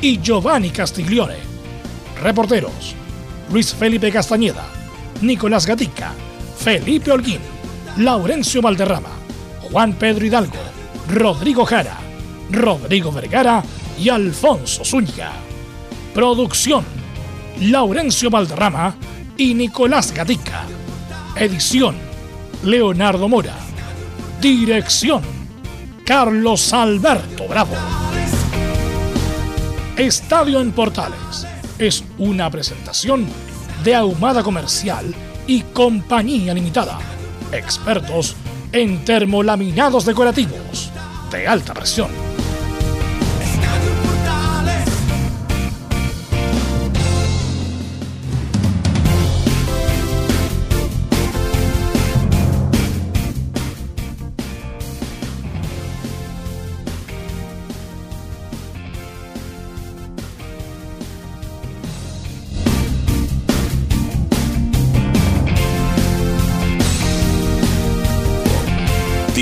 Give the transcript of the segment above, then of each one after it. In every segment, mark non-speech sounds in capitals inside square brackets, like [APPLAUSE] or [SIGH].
y Giovanni Castiglione. Reporteros: Luis Felipe Castañeda, Nicolás Gatica, Felipe Holguín, Laurencio Valderrama, Juan Pedro Hidalgo, Rodrigo Jara, Rodrigo Vergara y Alfonso Zúñiga. Producción: Laurencio Valderrama y Nicolás Gatica. Edición: Leonardo Mora. Dirección: Carlos Alberto Bravo. Estadio en Portales es una presentación de Ahumada Comercial y Compañía Limitada. Expertos en termolaminados decorativos de alta presión.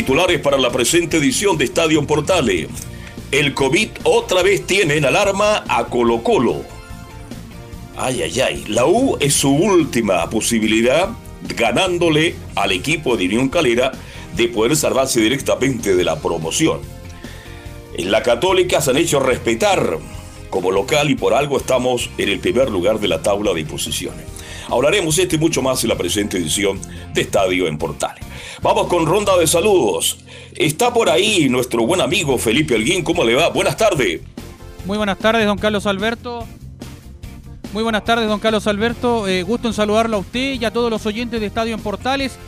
Titulares para la presente edición de Estadio Portales. El COVID otra vez tiene en alarma a Colo Colo. Ay, ay, ay. La U es su última posibilidad ganándole al equipo de Unión Calera de poder salvarse directamente de la promoción. En la Católica se han hecho respetar como local y por algo estamos en el primer lugar de la tabla de posiciones. Hablaremos este y mucho más en la presente edición de Estadio en Portales. Vamos con ronda de saludos. Está por ahí nuestro buen amigo Felipe Alguín. ¿Cómo le va? Buenas tardes. Muy buenas tardes, don Carlos Alberto. Muy buenas tardes, don Carlos Alberto. Eh, gusto en saludarlo a usted y a todos los oyentes de Estadio en Portales.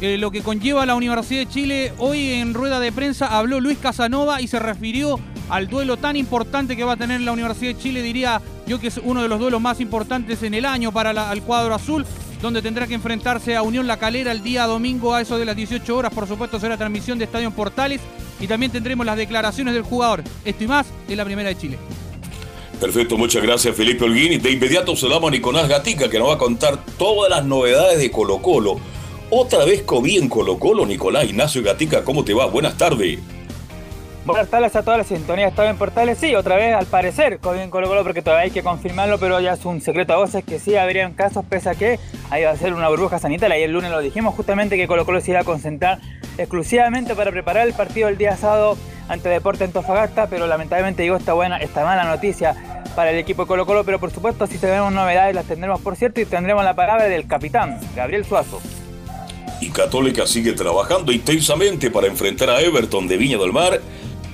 Eh, lo que conlleva la Universidad de Chile, hoy en rueda de prensa habló Luis Casanova y se refirió al duelo tan importante que va a tener la Universidad de Chile, diría yo que es uno de los duelos más importantes en el año para el cuadro azul, donde tendrá que enfrentarse a Unión La Calera el día domingo a eso de las 18 horas. Por supuesto, será transmisión de Estadio Portales y también tendremos las declaraciones del jugador. Esto y más en la Primera de Chile. Perfecto, muchas gracias Felipe Holguín. De inmediato saludamos a Nicolás Gatica que nos va a contar todas las novedades de Colo Colo. Otra vez COVID en Colo Colo, Nicolás Ignacio Gatica, ¿cómo te va? Buenas tardes. Buenas tardes a toda la sintonía Estadio en Portales. Sí, otra vez al parecer COVID en Colo Colo porque todavía hay que confirmarlo, pero ya es un secreto a voces que sí habrían casos, pese a que ahí va a ser una burbuja sanitaria. Ayer el lunes lo dijimos justamente que Colo Colo se iba a concentrar exclusivamente para preparar el partido el día sábado ante Deporte Antofagasta, pero lamentablemente digo esta buena, esta mala noticia para el equipo de Colo Colo, pero por supuesto si tenemos novedades las tendremos por cierto y tendremos la palabra del capitán, Gabriel Suazo. Y Católica sigue trabajando intensamente para enfrentar a Everton de Viña del Mar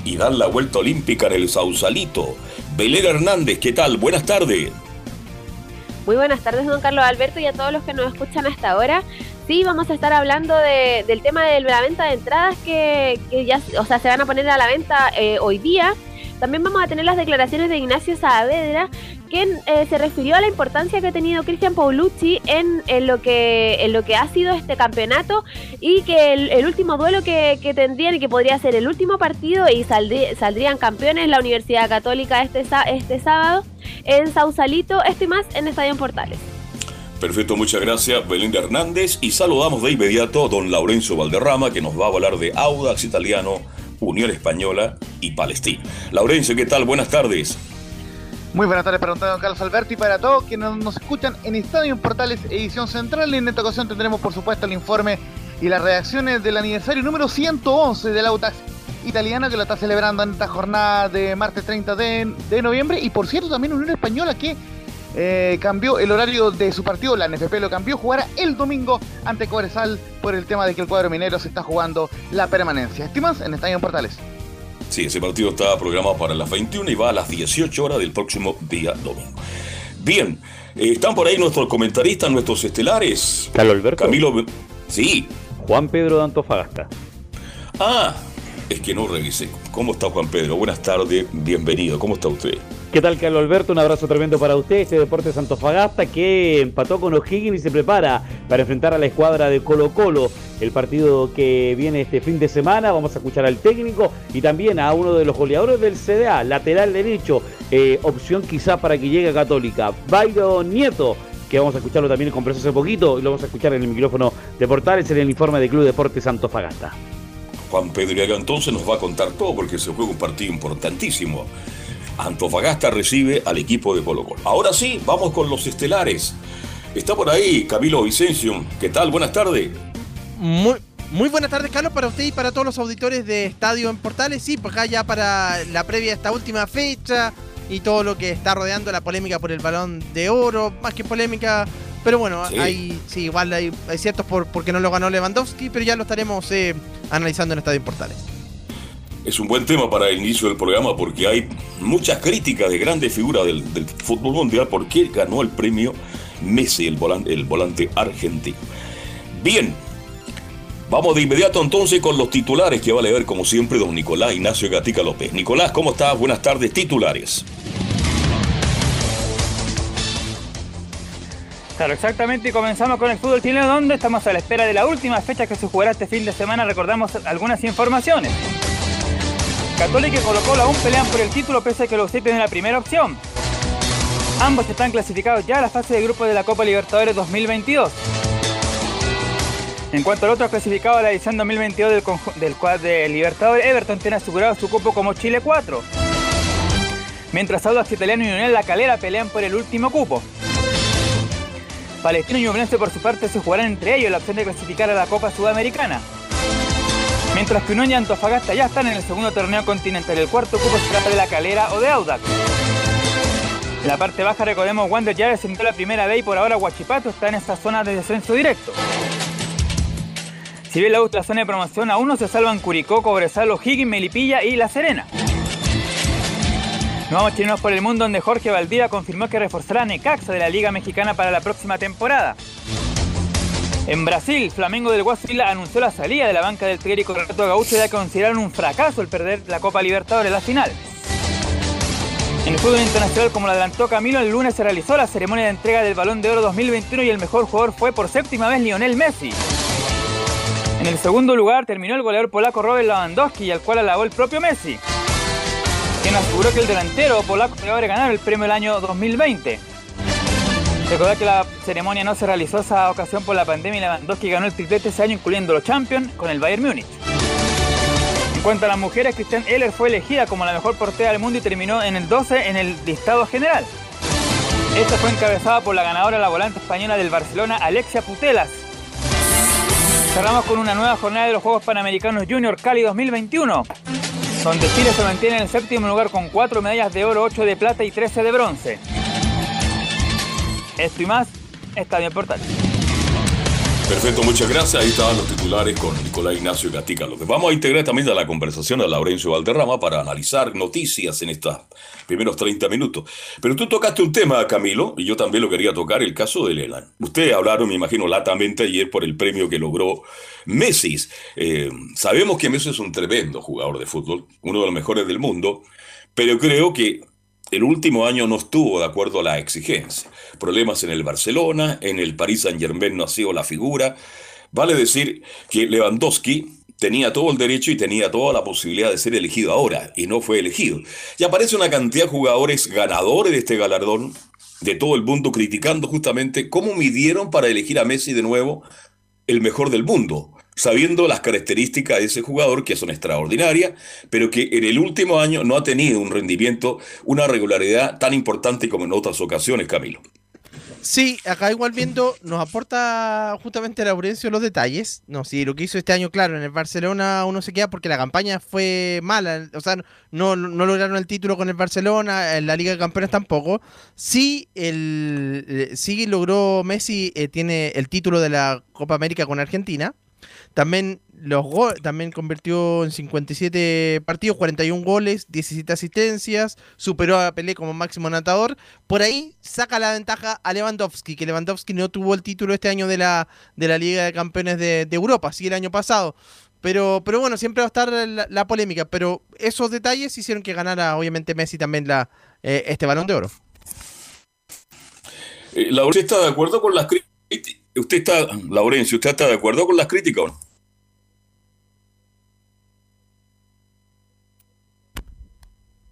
y dar la vuelta olímpica en el Sausalito. Belén Hernández, ¿qué tal? Buenas tardes. Muy buenas tardes, don Carlos Alberto, y a todos los que nos escuchan hasta ahora. Sí, vamos a estar hablando del tema de la venta de entradas que, ya, o sea, se van a poner a la venta eh, hoy día. También vamos a tener las declaraciones de Ignacio Saavedra, quien eh, se refirió a la importancia que ha tenido Cristian Paulucci en, lo que, que ha sido este campeonato y que el, último duelo que, tendrían y que podría ser el último partido y saldrían campeones la Universidad Católica este, este sábado en Sausalito, este más en Estadio Portales. Perfecto, muchas gracias Belinda Hernández y saludamos de inmediato a don Laurencio Valderrama que nos va a hablar de Audax Italiano, Unión Española y Palestina. Laurencio, ¿qué tal? Buenas tardes. Muy buenas tardes para don Carlos Alberto y para todos quienes nos escuchan en Estadio Portales Edición Central. En esta ocasión tendremos, por supuesto, el informe y las reacciones del aniversario número 111 del Autax italiano que lo está celebrando en esta jornada de martes 30 de, noviembre. Y por cierto, también Unión Española que eh, cambió el horario de su partido, la NFP lo cambió, jugará el domingo ante Cobresal por el tema de que el cuadro minero se está jugando la permanencia. Estimas en Estadio Portales. Sí, ese partido está programado para las 21 y va a las 18 horas del próximo día domingo. Bien, eh, están por ahí nuestros comentaristas, nuestros estelares. Carlos Alberto. Camilo. Sí. Juan Pedro de Antofagasta. Ah, es que no revisé. ¿Cómo está Juan Pedro? Buenas tardes, bienvenido. ¿Cómo está usted? ¿Qué tal, Carlos Alberto? Un abrazo tremendo para usted. Este Deportes Antofagasta que empató con O'Higgins y se prepara para enfrentar a la escuadra de Colo Colo. El partido que viene este fin de semana. Vamos a escuchar al técnico y también a uno de los goleadores del CDA, lateral derecho. Eh, opción quizá para que llegue a Católica. Bairo Nieto que vamos a escucharlo también en hace poquito y lo vamos a escuchar en el micrófono de Portales en el informe del Club Deportes Antofagasta. Juan Pedro entonces nos va a contar todo porque se juega un partido importantísimo. Antofagasta recibe al equipo de Colo Colo. Ahora sí, vamos con los estelares. Está por ahí Camilo Vicencio. ¿Qué tal? Buenas tardes. Muy, muy buenas tardes, Carlos, para usted y para todos los auditores de Estadio en Portales. Sí, pues acá ya para la previa de esta última fecha y todo lo que está rodeando la polémica por el balón de oro, más que polémica. Pero bueno, hay, sí, igual hay, ciertos por porque no lo ganó Lewandowski, pero ya lo estaremos eh, analizando en Estadio Portales. Es un buen tema para el inicio del programa porque hay muchas críticas de grandes figuras del, fútbol mundial porque ganó el premio Messi, el volante, el volante argentino. Bien, vamos de inmediato entonces con los titulares que va a leer como siempre don Nicolás Ignacio Gatica López. Nicolás, ¿cómo estás? Buenas tardes, titulares. Claro, exactamente, y comenzamos con el fútbol chileno donde estamos a la espera de la última fecha que se jugará este fin de semana. Recordamos algunas informaciones. Católica y Colo Colo aún pelean por el título pese a que los siete en la primera opción. Ambos están clasificados ya a la fase de grupo de la Copa Libertadores 2022. En cuanto al otro clasificado a la edición 2022 del, del cuad de Libertadores, Everton tiene asegurado su cupo como Chile 4. Mientras Audax Italiano y Unión La Calera pelean por el último cupo. Palestino y Ñublense por su parte se jugarán entre ellos la opción de clasificar a la Copa Sudamericana. Mientras que Unión y Antofagasta ya están en el segundo torneo continental. El cuarto cupo se trata de la Calera o de Audax. En la parte baja recordemos Wander ya descendió la primera vez y por ahora Huachipato está en esta zona de descenso directo. Si bien la, la zona de promoción aún no se salvan Curicó, Cobresal, O'Higgins, Melipilla y La Serena. Nos vamos chilenos por el mundo donde Jorge Valdía confirmó que reforzará a Necaxa de la Liga Mexicana para la próxima temporada. En Brasil, Flamengo del Guasila anunció la salida de la banca del técnico Renato Gaucho ya consideraron un fracaso el perder la Copa Libertadores la final. En el fútbol internacional, como lo adelantó Camilo, el lunes se realizó la ceremonia de entrega del Balón de Oro 2021 y el mejor jugador fue por séptima vez Lionel Messi. En el segundo lugar terminó el goleador polaco Robert Lewandowski, al cual alabó el propio Messi, quien aseguró que el delantero polaco debe ganar el premio del año 2020. Recordar que la ceremonia no se realizó esa ocasión por la pandemia y Lewandowski ganó el triplete ese año incluyendo los Champions con el Bayern Múnich. En cuanto a las mujeres, Christian Eller fue elegida como la mejor portera del mundo y terminó en el 12 en el listado general. Esta fue encabezada por la ganadora, la volante española del Barcelona, Alexia Putelas. Cerramos con una nueva jornada de los Juegos Panamericanos Junior Cali 2021, donde Chile se mantiene en el séptimo lugar con 4 medallas de oro, 8 de plata y 13 de bronce. Esto y más, Estadio Portal. Perfecto, muchas gracias. Ahí estaban los titulares con Nicolás Ignacio Gatica López. Vamos a integrar también a la conversación a Laurencio Valderrama para analizar noticias en estos primeros 30 minutos. Pero tú tocaste un tema, Camilo, y yo también lo quería tocar, el caso de Leland. Ustedes hablaron, me imagino, latamente ayer por el premio que logró Messi. Eh, sabemos que Messi es un tremendo jugador de fútbol, uno de los mejores del mundo, pero creo que el último año no estuvo de acuerdo a la exigencia. Problemas en el Barcelona, en el Paris Saint Germain no ha sido la figura. Vale decir que Lewandowski tenía todo el derecho y tenía toda la posibilidad de ser elegido ahora y no fue elegido. Y aparece una cantidad de jugadores ganadores de este galardón, de todo el mundo criticando justamente cómo midieron para elegir a Messi de nuevo el mejor del mundo sabiendo las características de ese jugador que son extraordinarias, pero que en el último año no ha tenido un rendimiento, una regularidad tan importante como en otras ocasiones, Camilo. Sí, acá igual viendo, nos aporta justamente Laurencio los detalles. No, sí, lo que hizo este año, claro, en el Barcelona uno se queda porque la campaña fue mala. O sea, no, lograron el título con el Barcelona, en la Liga de Campeones tampoco. Sí, el, eh, sí logró Messi, eh, tiene el título de la Copa América con Argentina. También los también convirtió en 57 partidos, 41 goles, 17 asistencias, superó a Pelé como máximo anotador. Por ahí saca la ventaja a Lewandowski, que Lewandowski no tuvo el título este año de la, de la Liga de Campeones de, Europa, sí el año pasado. Pero, pero bueno, siempre va a estar la, la polémica. Pero esos detalles hicieron que ganara, obviamente, Messi también la, eh, este balón de oro. Eh, Laurencio está de acuerdo con las críticas. Usted está, Laurencio, ¿usted está de acuerdo con las críticas o no?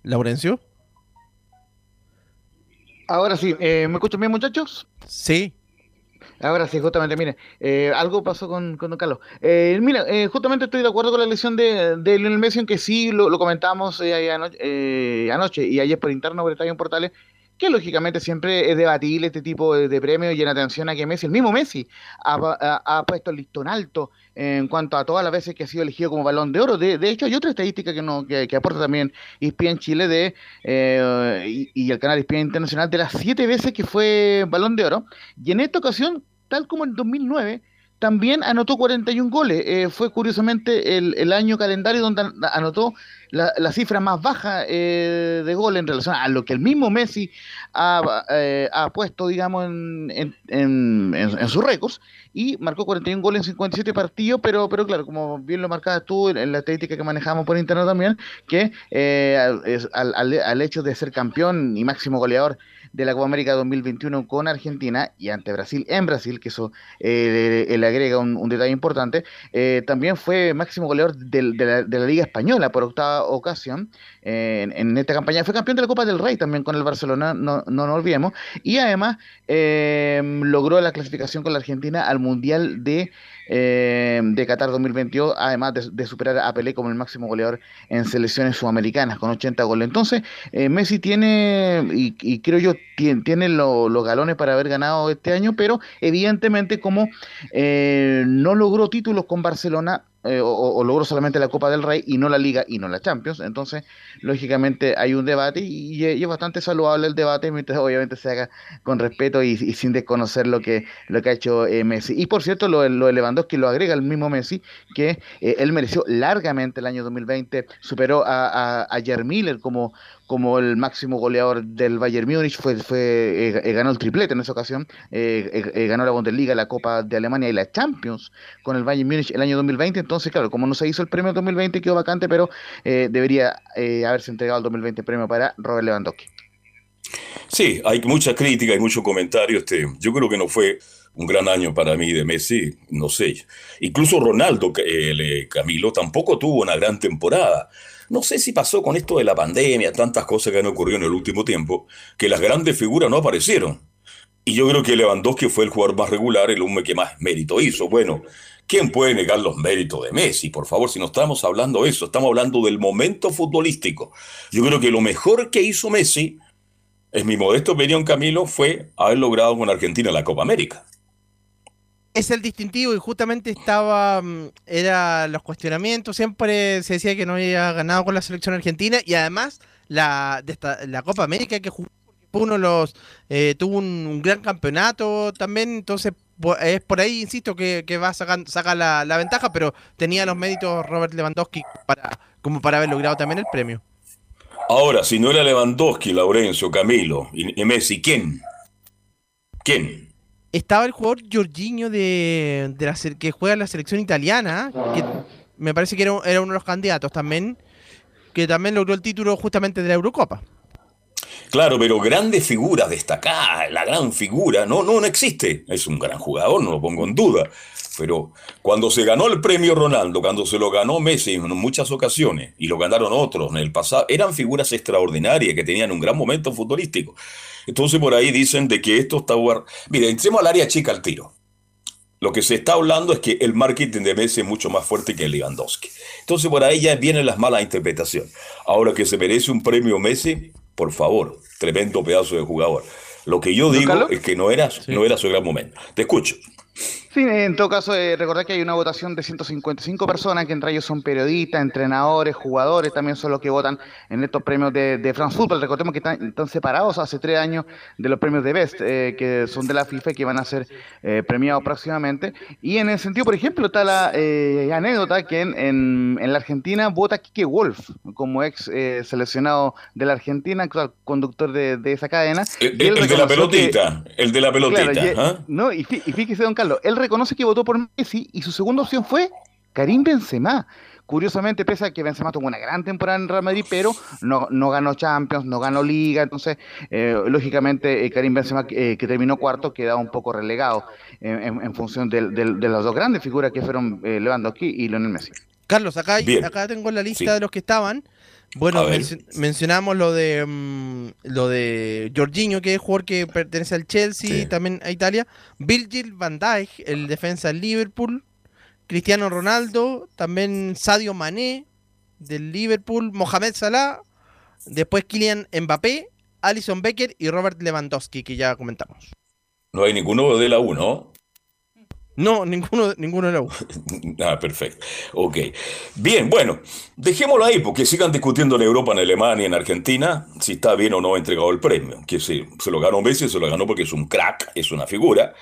¿Laurencio? Ahora sí, eh, ¿me escuchan bien, muchachos? Sí. Ahora sí, justamente, mire, eh, algo pasó con, con Don Carlos. Eh, mira, eh, justamente estoy de acuerdo con la elección de, de Lionel Messi, aunque sí lo, lo comentamos eh, anoche, eh, anoche y ayer por interno por Estadio en Portales, que lógicamente siempre es debatible este tipo de, de premios y en atención a que Messi, el mismo Messi, ha, ha- puesto el listón alto en cuanto a todas las veces que ha sido elegido como balón de oro. De, de hecho, hay otra estadística que, no, que, que aporta también ESPN Chile de, eh, y, y el canal ESPN Internacional de las siete veces que fue balón de oro. Y en esta ocasión, tal como en 2009, también anotó 41 goles. Eh, fue curiosamente el, el año calendario donde an- anotó la, cifra más baja eh, de goles en relación a lo que el mismo Messi ha, eh, ha puesto, digamos, en, en, en, en- sus récords. Y marcó 41 goles en 57 partidos, pero, pero claro, como bien lo marcabas tú en, la estadística que manejamos por internet también, que eh, al, al- al hecho de ser campeón y máximo goleador de la Copa América 2021 con Argentina y ante Brasil en Brasil, que eso eh, le, agrega un, detalle importante, eh, también fue máximo goleador de, la, Liga Española por octava ocasión eh, en, esta campaña. Fue campeón de la Copa del Rey también con el Barcelona, no, no nos olvidemos, y además logró la clasificación con la Argentina al Mundial de, eh, de Qatar 2022, además de, superar a Pelé como el máximo goleador en selecciones sudamericanas con 80 goles. Entonces, eh, Messi tiene, y, creo yo, tiene, tiene lo- los galones para haber ganado este año, pero evidentemente como eh, no logró títulos con Barcelona, eh, o, logró solamente la Copa del Rey y no la Liga y no la Champions, entonces lógicamente hay un debate y, es bastante saludable el debate mientras obviamente se haga con respeto y, sin desconocer lo que, lo que ha hecho eh, Messi. Y por cierto, lo, lo de Lewandowski lo agrega el mismo Messi, que eh, él mereció largamente el año 2020, superó a, a, a Jair Miller como, como el máximo goleador del Bayern Múnich, fue, fue, eh, ganó el triplete en esa ocasión, ganó la Bundesliga, la Copa de Alemania y la Champions con el Bayern Múnich el año 2020, entonces claro, como no se hizo el premio 2020 quedó vacante, pero eh, debería eh, haberse entregado el 2020 premio para Robert Lewandowski. Sí, hay mucha crítica, hay mucho comentario. Este, yo creo que no fue un gran año para mí de Messi, no sé. Incluso Ronaldo, eh, Camilo, tampoco tuvo una gran temporada. No sé si pasó con esto de la pandemia, tantas cosas que han ocurrido en el último tiempo, que las grandes figuras no aparecieron. Y yo creo que Lewandowski fue el jugador más regular, el hombre que más mérito hizo. Bueno, ¿quién puede negar los méritos de Messi? Por favor, si no estamos hablando de eso, estamos hablando del momento futbolístico. Yo creo que lo mejor que hizo Messi, en mi modesto opinión, Camilo, fue haber logrado con Argentina la Copa América. Es el distintivo y justamente estaba, mm, era los cuestionamientos, siempre se decía que no había ganado con la selección argentina y además la, Copa América que jugó, uno los, eh, tuvo un, gran campeonato también, entonces es por ahí, insisto, que, que va a sacar, sacar la, la ventaja, pero tenía los méritos Robert Lewandowski para, como para haber logrado también el premio. Ahora, si no era Lewandowski, Laurencio, Camilo y, y Messi, ¿quién? ¿Quién? Estaba el jugador Jorginho de, de la, que juega en la selección italiana, que me parece que era, era uno de los candidatos también, que también logró el título justamente de la Eurocopa. Claro, pero grandes figuras destacadas, la gran figura, no, no, no existe. Es un gran jugador, no lo pongo en duda. Pero cuando se ganó el premio Ronaldo, cuando se lo ganó Messi en muchas ocasiones y lo ganaron otros en el pasado, eran figuras extraordinarias que tenían un gran momento futbolístico. Entonces por ahí dicen de que esto está... Mira, entremos al área chica al tiro. Lo que se está hablando es que el marketing de Messi es mucho más fuerte que el Lewandowski. Entonces por ahí ya vienen las malas interpretaciones. Ahora que se merece un premio Messi, por favor, tremendo pedazo de jugador. Lo que yo ¿Don digo es que no era, no era su gran momento. Te escucho. Sí, en todo caso, eh, recordar que hay una votación de 155 personas, que entre ellos son periodistas, entrenadores, jugadores, también son los que votan en estos premios de, de France Football. Recordemos que están, están separados hace tres años de los premios de Best, eh, que son de la FIFA y que van a ser eh, premiados próximamente. Y en ese sentido, por ejemplo, está la eh, anécdota que en, en- en la Argentina vota Kike Wolf como ex eh, seleccionado de la Argentina, actual conductor de, de esa cadena. El, el- el de la que- pelotita, el de la pelotita. Claro, ¿ah? no, y fíjese, don Carlos, él reconoce que votó por Messi y su segunda opción fue Karim Benzema. Curiosamente, pese a que Benzema tuvo una gran temporada en Real Madrid, pero no, no ganó Champions, no ganó Liga, entonces, eh, lógicamente, eh, Karim Benzema, eh, que terminó cuarto, quedaba un poco relegado en, función del- del- de las dos grandes figuras que fueron Lewandowski y Lionel Messi. Carlos, acá, hay- acá tengo la lista Sí. de los que estaban. Bueno, mencionamos lo de mm, lo de Jorginho, que es jugador que pertenece al Chelsea, Sí. también a Italia. Virgil van Dijk, el defensa del Liverpool. Cristiano Ronaldo, también Sadio Mané del Liverpool, Mohamed Salah, después Kylian Mbappé, Alison Becker y Robert Lewandowski, que ya comentamos. No hay ninguno de la U, ¿no? No, ninguno, ninguno de la. [LAUGHS] Ah, perfecto. Ok. Bien, bueno, dejémoslo ahí porque sigan discutiendo en Europa, en Alemania, en Argentina, si está bien o no entregado el premio. Que se, se lo ganó Messi, se lo ganó porque es un crack, es una figura.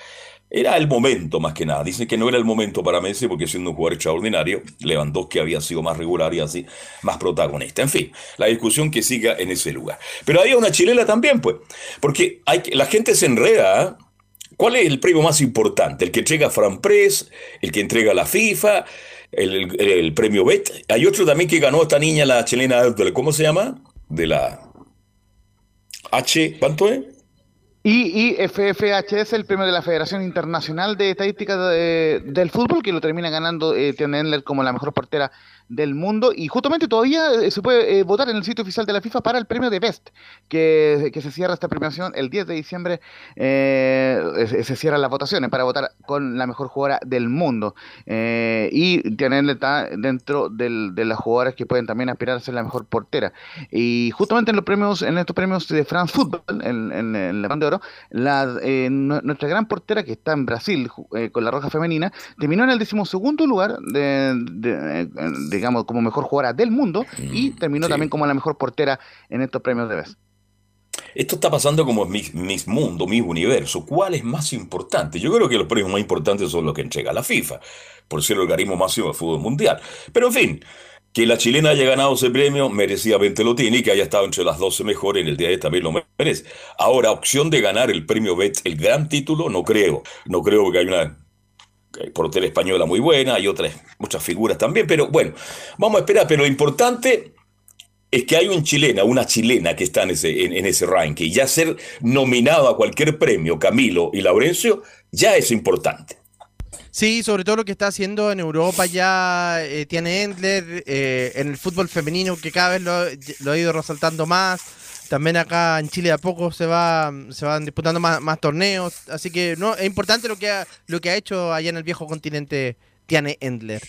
Era el momento más que nada. Dicen que no era el momento para Messi porque siendo un jugador extraordinario, Lewandowski había sido más regular y así, más protagonista. En fin, la discusión que siga en ese lugar. Pero había una chilena también, pues, porque hay, la gente se enreda. ¿ah? ¿Cuál es el premio más importante? ¿El que entrega Fran Press? ¿El que entrega la FIFA? ¿El, premio BET? Hay otro también que ganó esta niña, la chilena, ¿cómo se llama? De la H, ¿cuánto es? Y, y FFHS, el premio de la Federación Internacional de Estadística de- del Fútbol, que lo termina ganando eh, Endler como la mejor portera del mundo. Y justamente todavía eh, se puede eh, votar en el sitio oficial de la FIFA para el premio de Best, que, que se cierra esta premiación el 10 de diciembre. eh, se, se cierran las votaciones para votar con la mejor jugadora del mundo. Eh, y está dentro de las jugadoras que pueden también aspirar a ser la mejor portera. Y justamente en los premios, en estos premios de France Football, en, en, en la Banda de Oro, la, nu- nuestra gran portera que está en Brasil con la roja femenina, terminó en el decimosegundo lugar, de, de, eh, digamos, como mejor jugadora del mundo y terminó sí. también como la mejor portera en estos premios de vez. Esto está pasando como Miss, Miss Mundo, Miss Universo. ¿Cuál es más importante? Yo creo que los premios más importantes son los que entrega la FIFA, por ser el organismo máximo del fútbol mundial. Pero en fin, que la chilena haya ganado ese premio, merecidamente lo tiene y que haya estado entre las 12 mejores en el día de hoy también lo merece. Ahora, opción de ganar el premio BET, el gran título, no creo. No creo que hay una hay portera española muy buena, hay otras, muchas figuras también, pero bueno, vamos a esperar. Pero lo importante es que hay un chilena, una chilena que está en ese, en, en ese ranking. Ya ser nominado a cualquier premio, Camilo y Laurencio, ya es importante. Sí, sobre todo lo que está haciendo en Europa ya eh, tiene Endler, eh, en el fútbol femenino que cada vez lo, lo ha ido resaltando más. También acá en Chile a poco se va se van disputando más, torneos, así que no es importante lo que ha, lo que ha hecho allá en el viejo continente Tiane Endler.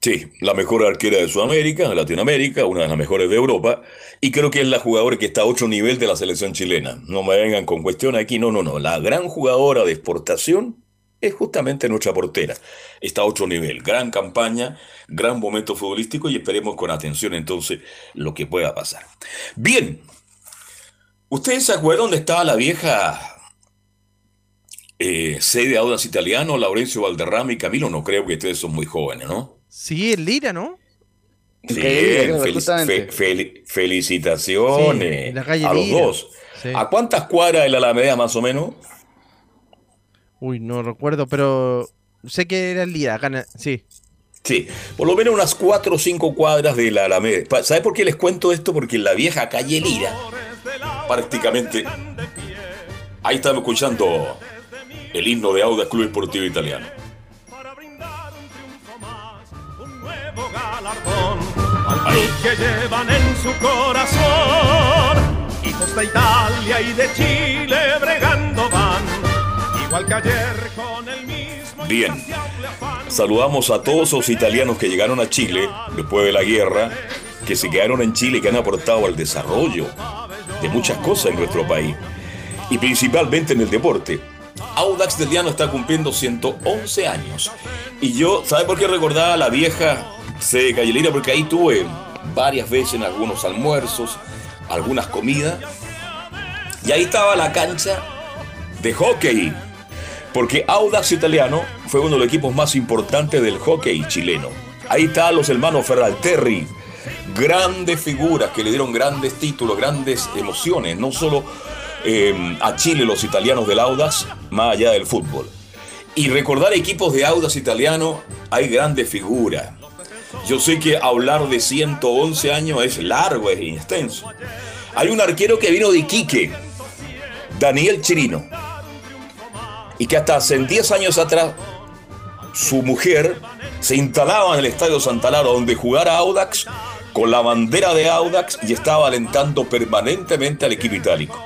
Sí, la mejor arquera de Sudamérica, de Latinoamérica, una de las mejores de Europa, y creo que es la jugadora que está a otro nivel de la selección chilena. No me vengan con cuestiones aquí, no, no, no. La gran jugadora de exportación es justamente nuestra portera. Está a otro nivel. Gran campaña, gran momento futbolístico y esperemos con atención entonces lo que pueda pasar. Bien, ¿ustedes se acuerdan dónde estaba la vieja eh, sede de Audas Italiano, Laurencio Valderrama y Camilo? No creo que ustedes son muy jóvenes, ¿no? Sí, el Lira, ¿no? En Lira, fel- felicitaciones Sí, en la calle a los Lira. dos. Sí. ¿A cuántas cuadras de la Alameda más o menos? Uy, no recuerdo, pero sé que era el Lira, acá en- sí. Sí, por lo menos unas cuatro o cinco cuadras de la Alameda. Pa- ¿Sabe por qué les cuento esto? Porque en la vieja calle Lira, prácticamente, ahí estamos escuchando el himno de Audas Club Deportivo Italiano. club que llevan en su corazón. Hijos de Italia y de Chile bregando van, igual que ayer con el Bien. Saludamos a todos los italianos que llegaron a Chile después de la guerra, que se quedaron en Chile que han aportado al desarrollo de muchas cosas en nuestro país, y principalmente en el deporte. Audax del Llano está cumpliendo 111 años. Y yo, ¿sabe por qué recordaba la vieja sede de Calle Lira? Porque ahí tuve varias veces algunos almuerzos, algunas comidas, y ahí estaba la cancha de hockey. Porque Audax Italiano fue uno de los equipos más importantes del hockey chileno. Ahí están los hermanos Ferralterri, grandes figuras que le dieron grandes títulos, grandes emociones, no solo eh, a Chile los italianos del Audax, más allá del fútbol. y recordar equipos de Audas italiano, hay grandes figuras. Yo sé que hablar de 111 años es largo, es extenso. Hay un arquero que vino de Iquique, Daniel Chirino, y que hasta hace 10 años atrás su mujer se instalaba en el Estadio Santa Lara donde jugara Audax con la bandera de Audax y estaba alentando permanentemente al equipo itálico.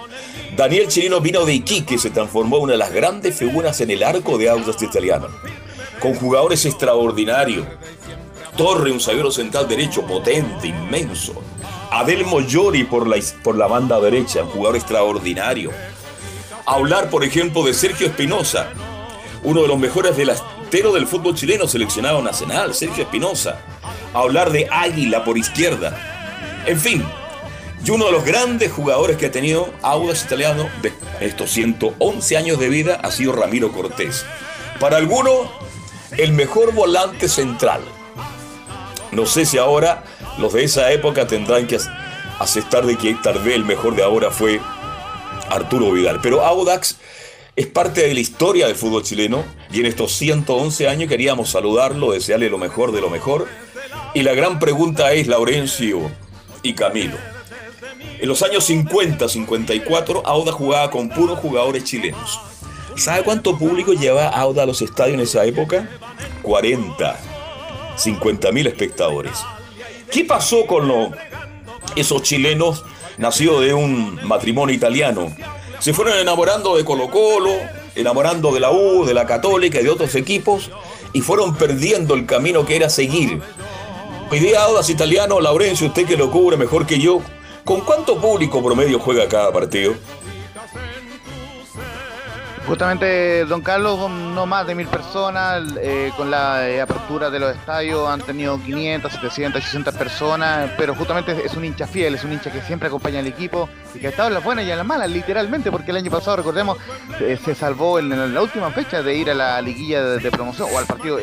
Daniel Chirino vino de Iquique, se transformó en una de las grandes figuras en el arco de Audax italiano, con jugadores extraordinarios. Torre, un zaguero central derecho potente, inmenso. Adelmo Llori por la, por la banda derecha, un jugador extraordinario. Hablar, por ejemplo, de Sergio Espinosa, uno de los mejores delanteros del fútbol chileno, seleccionado nacional, Sergio Espinosa. Hablar de Águila por izquierda. En fin, y uno de los grandes jugadores que ha tenido Audas Italiano de estos 111 años de vida ha sido Ramiro Cortés. Para algunos, el mejor volante central. No sé si ahora los de esa época tendrán que aceptar de que tal vez el mejor de ahora fue Arturo Vidal. Pero Audax es parte de la historia del fútbol chileno y en estos 111 años queríamos saludarlo, desearle lo mejor de lo mejor. Y la gran pregunta es, Laurencio y Camilo, en los años 50, 54, Auda jugaba con puros jugadores chilenos. ¿Sabe cuánto público llevaba Auda a los estadios en esa época? 40, 50 mil espectadores. ¿Qué pasó con esos chilenos nacidos de un matrimonio italiano? Se fueron enamorando de Colo Colo, enamorando de la U, de la Católica y de otros equipos y fueron perdiendo el camino que era seguir. Hoy día Audas italiano, Laurencio, usted que lo cubre mejor que yo, ¿Con cuánto público promedio juega cada partido? Justamente, don Carlos, no más de mil personas, eh, con la eh, apertura de los estadios han tenido 500, 700, 800 personas, pero justamente es un hincha fiel, es un hincha que siempre acompaña al equipo y que ha estado en las buenas y en las malas, literalmente, porque el año pasado, recordemos, eh, se salvó en, la última fecha de ir a la liguilla de, promoción o al partido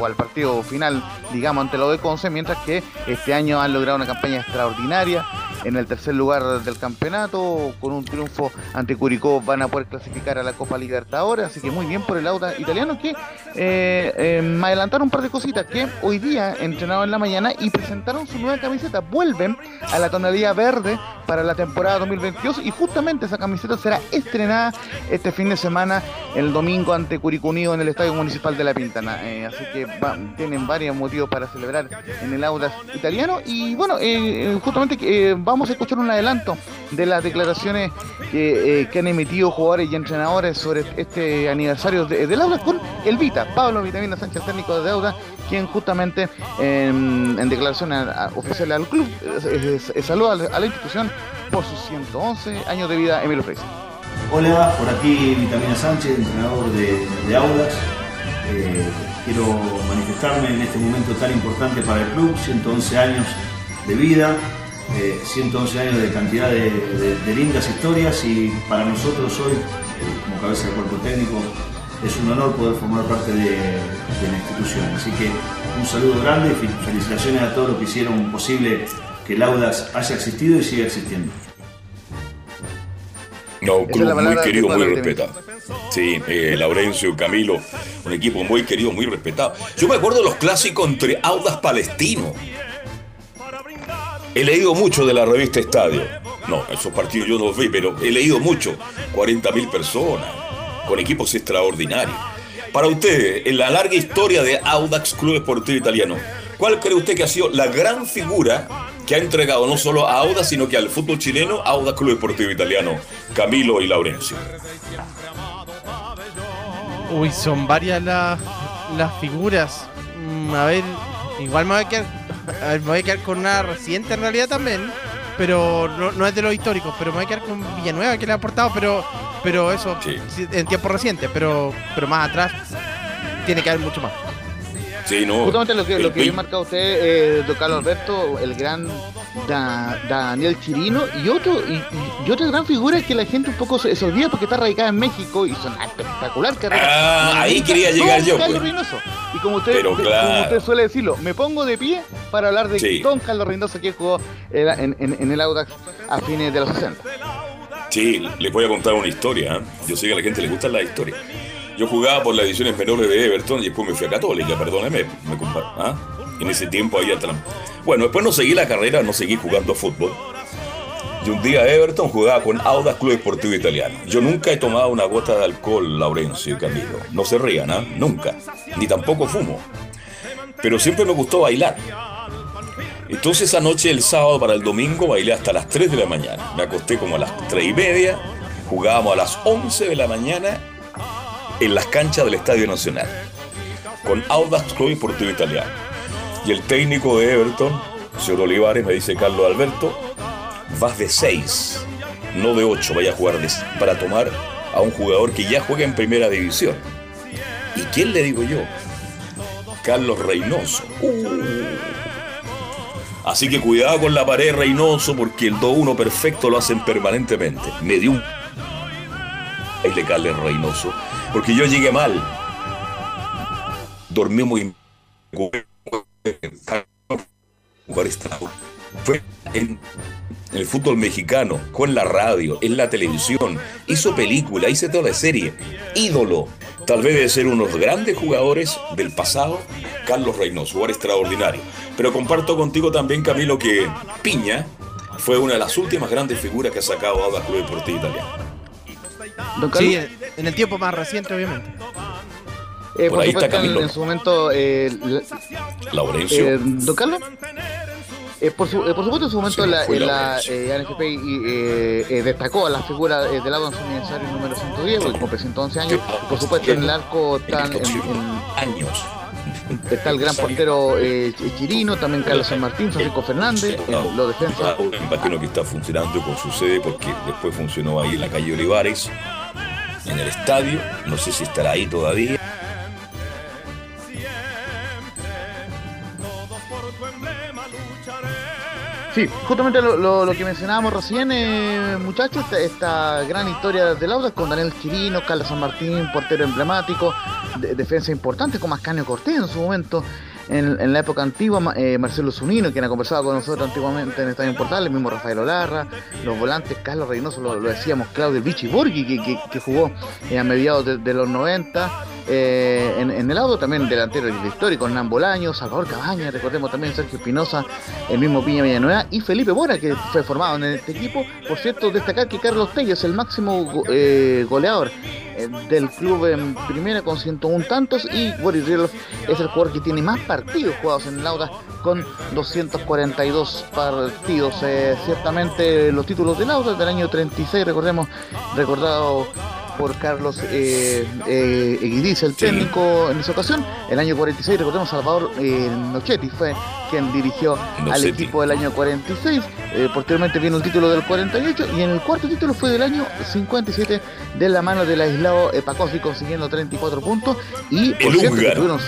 o al partido final, digamos, ante lo de Conce, mientras que este año han logrado una campaña extraordinaria en el tercer lugar del campeonato, con un triunfo ante Curicó van a poder clasificar a la Copa Libertadores, así que muy bien por el Auda italiano que eh, eh, adelantaron un par de cositas que hoy día entrenaron en la mañana y presentaron su nueva camiseta, vuelven a la tonalidad verde para la temporada 2022 y justamente esa camiseta será estrenada este fin de semana el domingo ante Curicó Unido en el Estadio Municipal de La Pintana, eh, así que tienen varios motivos para celebrar en el Auda italiano y bueno, justamente vamos a escuchar un adelanto de las declaraciones que, han emitido jugadores y entrenadores sobre este aniversario de, del Auda con el Vita, Pablo Vitamina Sánchez, técnico de Auda, quien justamente en, declaraciones oficiales al club saluda a la institución por sus 111 años de vida, Emilio Freire. Hola, por aquí Vitamina Sánchez, entrenador de, de Audas. Eh, quiero manifestarme en este momento tan importante para el club, 111 años de vida, 111 años de cantidad de, lindas historias y para nosotros hoy, eh, como cabeza del cuerpo técnico, es un honor poder formar parte de, la institución. Así que un saludo grande y felicitaciones a todos los que hicieron posible que el Audas haya existido y siga existiendo. No, un club muy querido, muy respetado. Sí, eh, Laurencio, Camilo, un equipo muy querido, muy respetado. Yo me acuerdo de los clásicos entre Audas Palestino. He leído mucho de la revista Estadio. No, esos partidos yo no los vi, pero he leído mucho. 40.000 personas, con equipos extraordinarios. Para usted, en la larga historia de Audax Club Esportivo Italiano, ¿cuál cree usted que ha sido la gran figura que ha entregado no solo a Audax, sino que al fútbol chileno, Audax Club Esportivo Italiano, Camilo y Laurencio? Uy, son varias las, las figuras. Mm, a ver, igual me voy a quedar me voy a quedar con una reciente en realidad también. Pero no, es de los históricos, pero me voy a quedar con Villanueva que le ha aportado, pero pero eso en tiempo reciente, pero pero más atrás tiene que haber mucho más. Sí, no. Justamente lo que, lo que marcado usted, eh, don Carlos Alberto, el gran Daniel Chirino y otro y, y, otra gran figura que la gente un poco se, olvida porque está radicada en México y son espectacular Ah, ahí quería llegar yo. Pues. Y como usted, como usted suele decirlo, me pongo de pie para hablar de Don Carlos Reynoso que jugó en, en, el Audax a fines de los 60. Sí, les voy a contar una historia. ¿eh? Yo sé que a la gente le gusta la historia. Yo jugaba por las ediciones menores de Everton y después me fui a Católica, perdóneme, me ¿ah? En ese tiempo ahí atrás. Bueno, después no seguí la carrera, no seguí jugando fútbol. Y un día Everton jugaba con Audax Club Esportivo Italiano. Yo nunca he tomado una gota de alcohol, Laurencio y Camilo. No se rían, ¿ah? Nunca. Ni tampoco fumo. Pero siempre me gustó bailar. Entonces esa noche, el sábado para el domingo, bailé hasta las 3 de la mañana. Me acosté como a las 3 y media. Jugábamos a las 11 de la mañana en las canchas del Estadio Nacional. Con Audax Club Esportivo Italiano. Y el técnico de Everton, señor Olivares, me dice, Carlos Alberto, vas de 6, no de 8, vaya a jugar de- para tomar a un jugador que ya juega en primera división. ¿Y quién le digo yo? Carlos Reynoso. Uh. Así que cuidado con la pared Reynoso porque el 2-1 perfecto lo hacen permanentemente. Me dio un... Ahí le Carlos Reynoso. Porque yo llegué mal. Dormí muy... Fue en, en el fútbol mexicano, con la radio, en la televisión, hizo película, hizo toda la serie. Ídolo. Tal vez de ser unos grandes jugadores del pasado, Carlos Reynoso, jugador extraordinario. Pero comparto contigo también, Camilo, que Piña fue una de las últimas grandes figuras que ha sacado Audax Club Deportivo Italiano. Sí, en el tiempo más reciente, obviamente. eh, por por ahí está supuesto, en, Camilo. en su momento, eh, la- Laurencio. eh, Don Carlos. Eh, por, su- eh, por supuesto, en su momento Sí, la, eh, la eh, ANFP y, eh, eh, destacó a la figura eh, del lado en su aniversario número 110, porque cumple 111 años. Por supuesto, en el arco tan, en- en- años. Está el gran portero eh, Ch- Chirino, también Carlos San Martín, Francisco Fernández, en los defensas. Me imagino que está funcionando con su sede porque después funcionó ahí en la calle Olivares, en el estadio. No sé si estará ahí todavía. Sí, justamente lo, que mencionábamos recién, eh, muchachos, esta, gran historia del Audax con Daniel Chirino, Carlos San Martín, portero emblemático, de- defensa importante como Ascanio Cortés en su momento. En, la época antigua, eh, Marcelo Zunino, quien ha conversado con nosotros antiguamente en Estadio Portal, el mismo Rafael Olarra, los volantes, Carlos Reynoso, lo, decíamos, Claudio Vichy Borghi, que, jugó eh, a mediados de, los 90, eh, en, el auto también delantero histórico, Hernán Bolaño, Salvador Cabaña, recordemos también Sergio Espinosa, el mismo Piña Villanueva y Felipe Mora, que fue formado en este equipo. Por cierto, destacar que Carlos Tello es el máximo eh, goleador del club en primera con 101 tantos y Boris Rieloff es el jugador que tiene más partidos jugados en el Auda con 242 partidos. Eh, ciertamente los títulos del Auda del año 36, recordemos, recordado por Carlos eh, eh, el técnico en esa ocasión. El año 46, recordemos, Salvador eh, Nochetti fue quien dirigió al equipo del año 46. Eh, posteriormente vino el título del 48 y en el cuarto título fue del año 57 de la mano del aislado Epacosi consiguiendo 34 puntos. Y por El cierto,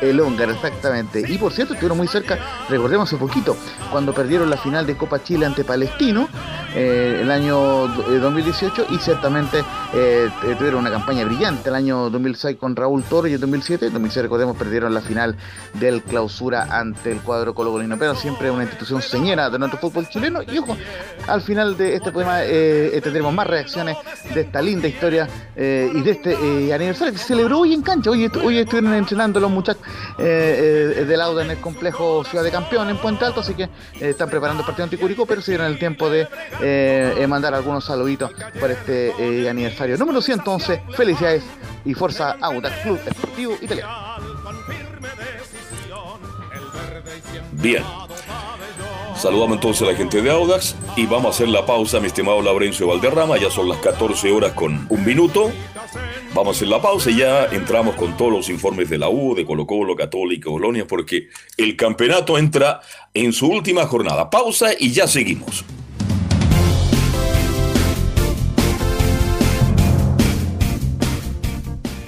el húngaro, exactamente. Y por cierto, estuvieron muy cerca, recordemos hace poquito, cuando perdieron la final de Copa Chile ante Palestino, eh, el año eh, 2018, y ciertamente eh, eh, tuvieron una campaña brillante el año 2006 con Raúl Toro y el 2007. En 2006, recordemos, perdieron la final del clausura ante el cuadro colocolino, pero siempre una institución señera de nuestro fútbol chileno. Y ojo, al final de este poema eh, eh, tendremos más reacciones de esta linda historia eh, y de este eh, aniversario que se celebró hoy en cancha. Hoy, hoy estuvieron entrenando los muchachos eh, eh, del Auda en el complejo Ciudad de Campeón en Puente Alto, así que eh, están preparando el partido anticurico, pero se dieron el tiempo de eh, eh, mandar algunos saluditos por este eh, aniversario número 111. Felicidades y fuerza Audax Club Esportivo Italiano. Bien. Saludamos entonces a la gente de Audax y vamos a hacer la pausa, mi estimado Laurencio Valderrama. Ya son las 14 horas con un minuto. Vamos a hacer la pausa y ya entramos con todos los informes de la U, de Colo Colo, Católica, Bolonia, porque el campeonato entra en su última jornada. Pausa y ya seguimos.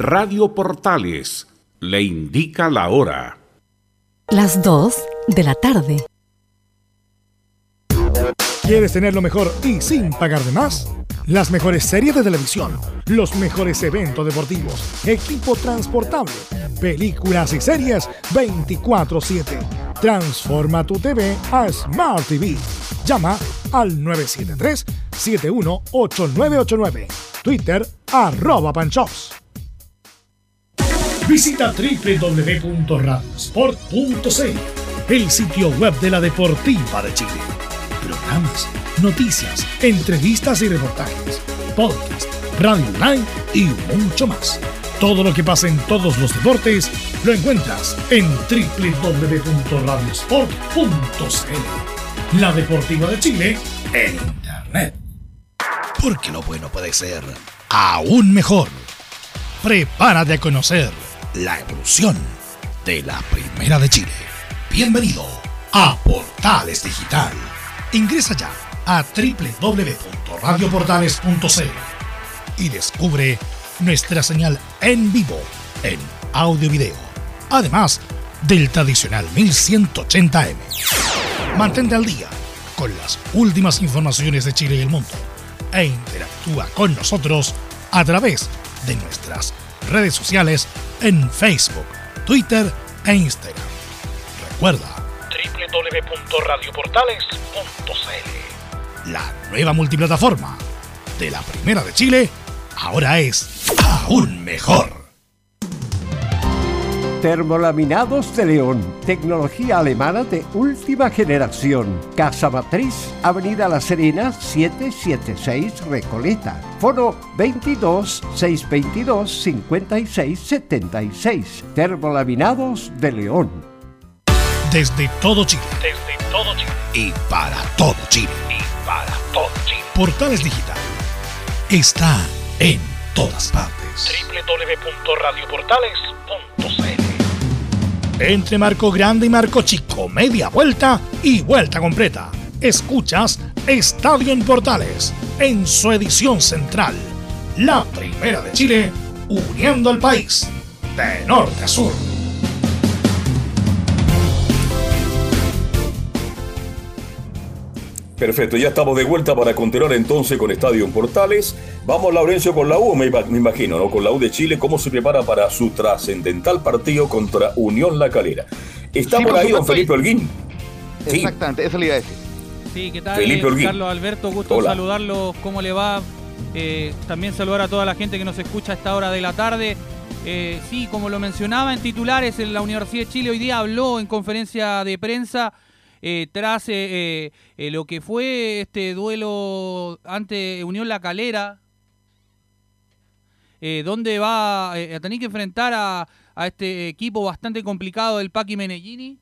Radio Portales le indica la hora. Las 2 de la tarde. ¿Quieres tener lo mejor y sin pagar de más? Las mejores series de televisión, los mejores eventos deportivos, equipo transportable, películas y series 24/7. Transforma tu TV a Smart TV. Llama al 973-718989. Twitter arroba panchops. Visita www.radiosport.cl, el sitio web de la Deportiva de Chile. Programas, noticias, entrevistas y reportajes, podcast, radio online y mucho más. Todo lo que pasa en todos los deportes lo encuentras en www.radiosport.cl. La Deportiva de Chile en Internet. Porque lo bueno puede ser aún mejor. Prepárate a conocer la evolución de la Primera de Chile. Bienvenido a Portales Digital. Ingresa ya a www.radioportales.cl y descubre nuestra señal en vivo en audio y video, además del tradicional 1180m. Mantente al día con las últimas informaciones de Chile y el mundo e interactúa con nosotros a través de nuestras redes sociales en Facebook, Twitter e Instagram. Recuerda www.radioportales.cl La nueva multiplataforma de la Primera de Chile ahora es aún mejor. Termolaminados de León, tecnología alemana de última generación. Casa Matriz, Avenida La Serena, 776 Recoleta. Foro 22 622 56 76. Termolaminados de León. Desde todo Chile. Desde todo Chile. Y para todo Chile. Y para todo Chile. Portales Digital está en todas partes. www.radioportales.cl Entre Marco Grande y Marco Chico, media vuelta y vuelta completa. Escuchas Estadio en Portales, en su edición central. La primera de Chile, uniendo al país, de norte a sur. Perfecto, ya estamos de vuelta para continuar entonces con Estadio en Portales. Vamos, Laurencio, con la U, me, imagino, ¿no? Con la U de Chile, ¿cómo se prepara para su trascendental partido contra Unión La Calera? Está Sí, por ahí don Felipe Holguín. Sí. Exactamente, eso le iba a decir. Sí, ¿qué tal? Felipe Holguín. Carlos Alberto, gusto Hola. saludarlo. ¿Cómo le va? Eh, también saludar a toda la gente que nos escucha a esta hora de la tarde. Eh, sí, como lo mencionaba en titulares, en la Universidad de Chile hoy día habló en conferencia de prensa eh, tras eh, eh, lo que fue este duelo ante Unión La Calera, eh, donde va eh, a tener que enfrentar a, este equipo bastante complicado del Paqui Menellini,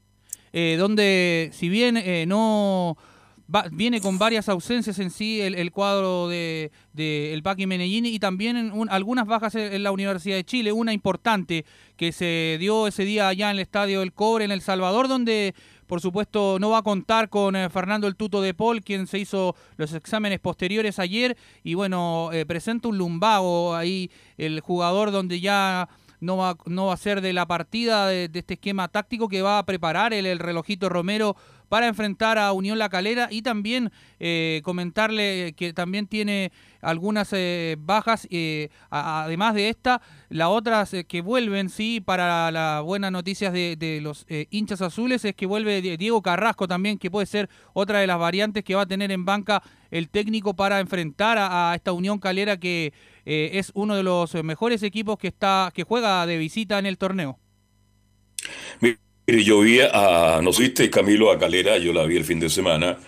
donde si bien no viene con varias ausencias en sí el, cuadro de, el Paqui Menellini y también en un- algunas bajas en la Universidad de Chile, una importante que se dio ese día allá en el Estadio del Cobre en El Salvador, donde por supuesto no va a contar con eh, Fernando el Tuto de Paul, quien se hizo los exámenes posteriores ayer. Y bueno, eh, presenta un lumbago ahí el jugador donde ya no va, no va a ser de la partida de, este esquema táctico que va a preparar el relojito Romero para enfrentar a Unión La Calera y también eh, comentarle que también tiene algunas eh, bajas, eh, además de esta, las otras que vuelven, sí, para las buenas noticias de, los hinchas azules es que vuelve Die- Diego Carrasco también, que puede ser otra de las variantes que va a tener en banca el técnico para enfrentar a, esta Unión Calera que es uno de los mejores equipos que está que juega de visita en el torneo. Mire, yo vi a, ¿nos viste Camilo a Calera? Yo la vi el fin de semana.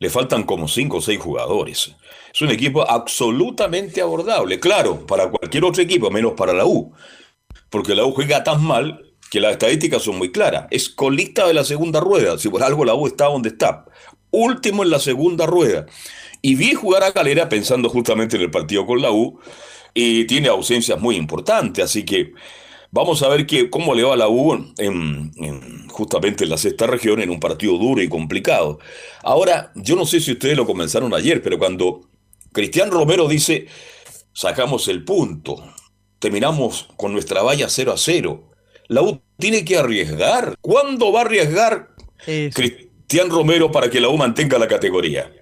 Le faltan como cinco o seis jugadores. Es un equipo absolutamente abordable. Claro, para cualquier otro equipo, menos para la U. Porque la U juega tan mal que las estadísticas son muy claras. Es colista de la segunda rueda. Si por algo la U está donde está. Último en la segunda rueda. Y vi jugar a Calera pensando justamente en el partido con la U. Y tiene ausencias muy importantes. Así que Vamos a ver que, cómo le va a la U en, en- justamente en la sexta región en un partido duro y complicado. Ahora, yo no sé si ustedes lo comenzaron ayer, pero cuando Cristian Romero dice, sacamos el punto, terminamos con nuestra valla 0 a 0, la U tiene que arriesgar. ¿Cuándo va a arriesgar Cristian Romero para que la U mantenga la categoría?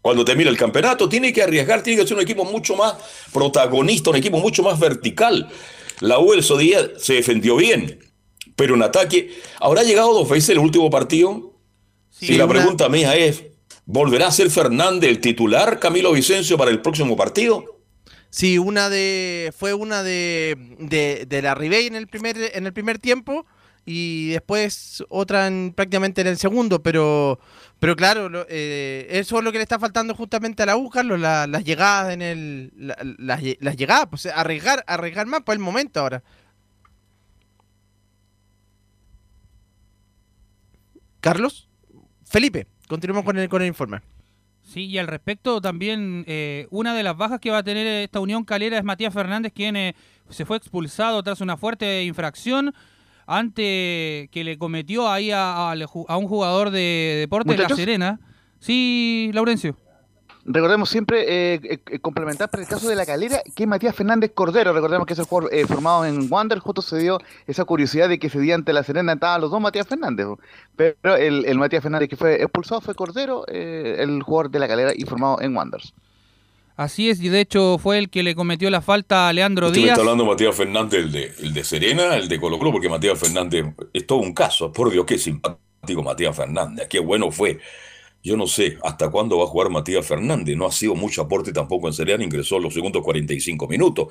Cuando termine el campeonato, tiene que arriesgar, tiene que ser un equipo mucho más protagonista, un equipo mucho más vertical. La U el se defendió bien, pero en ataque, ¿habrá llegado dos veces el último partido? Sí, y la una- pregunta mía es, ¿volverá a ser Fernández el titular Camilo Vicencio para el próximo partido? Sí, una de fue una de, de, de la Ribey en el primer en el primer tiempo y después otra en, prácticamente en el segundo, pero pero claro, lo- eh, eso es lo que le está faltando justamente a la U, Carlos, la- las llegadas en el la- las, lle- las llegadas, pues arriesgar arriesgar más por el momento ahora. Carlos, Felipe, continuemos con el con el informe. Sí, y al respecto también, eh, una de las bajas que va a tener esta Unión Calera es Matías Fernández, quien eh, se fue expulsado tras una fuerte infracción ante que le cometió ahí a, un jugador de Deportes de La. Serena. Sí, Laurencio. Recordemos siempre eh, eh, complementar para el caso de la calera que Matías Fernández Cordero. Recordemos que es el jugador eh, formado en Wander. Justo se dio esa curiosidad de que ese día ante la Serena estaban los dos Matías Fernández. Pero el, el Matías Fernández que fue expulsado fue Cordero, eh, el jugador de la calera y formado en Wanders. Así es, y de hecho fue el que le cometió la falta a Leandro Usted me Díaz. está hablando de Matías Fernández, el de, el de Serena, el de Colo Colo, porque Matías Fernández es todo un caso. Por Dios, qué simpático Matías Fernández, qué bueno fue. Yo no sé hasta cuándo va a jugar Matías Fernández. No ha sido mucho aporte tampoco en Serena, ingresó en los segundos 45 minutos.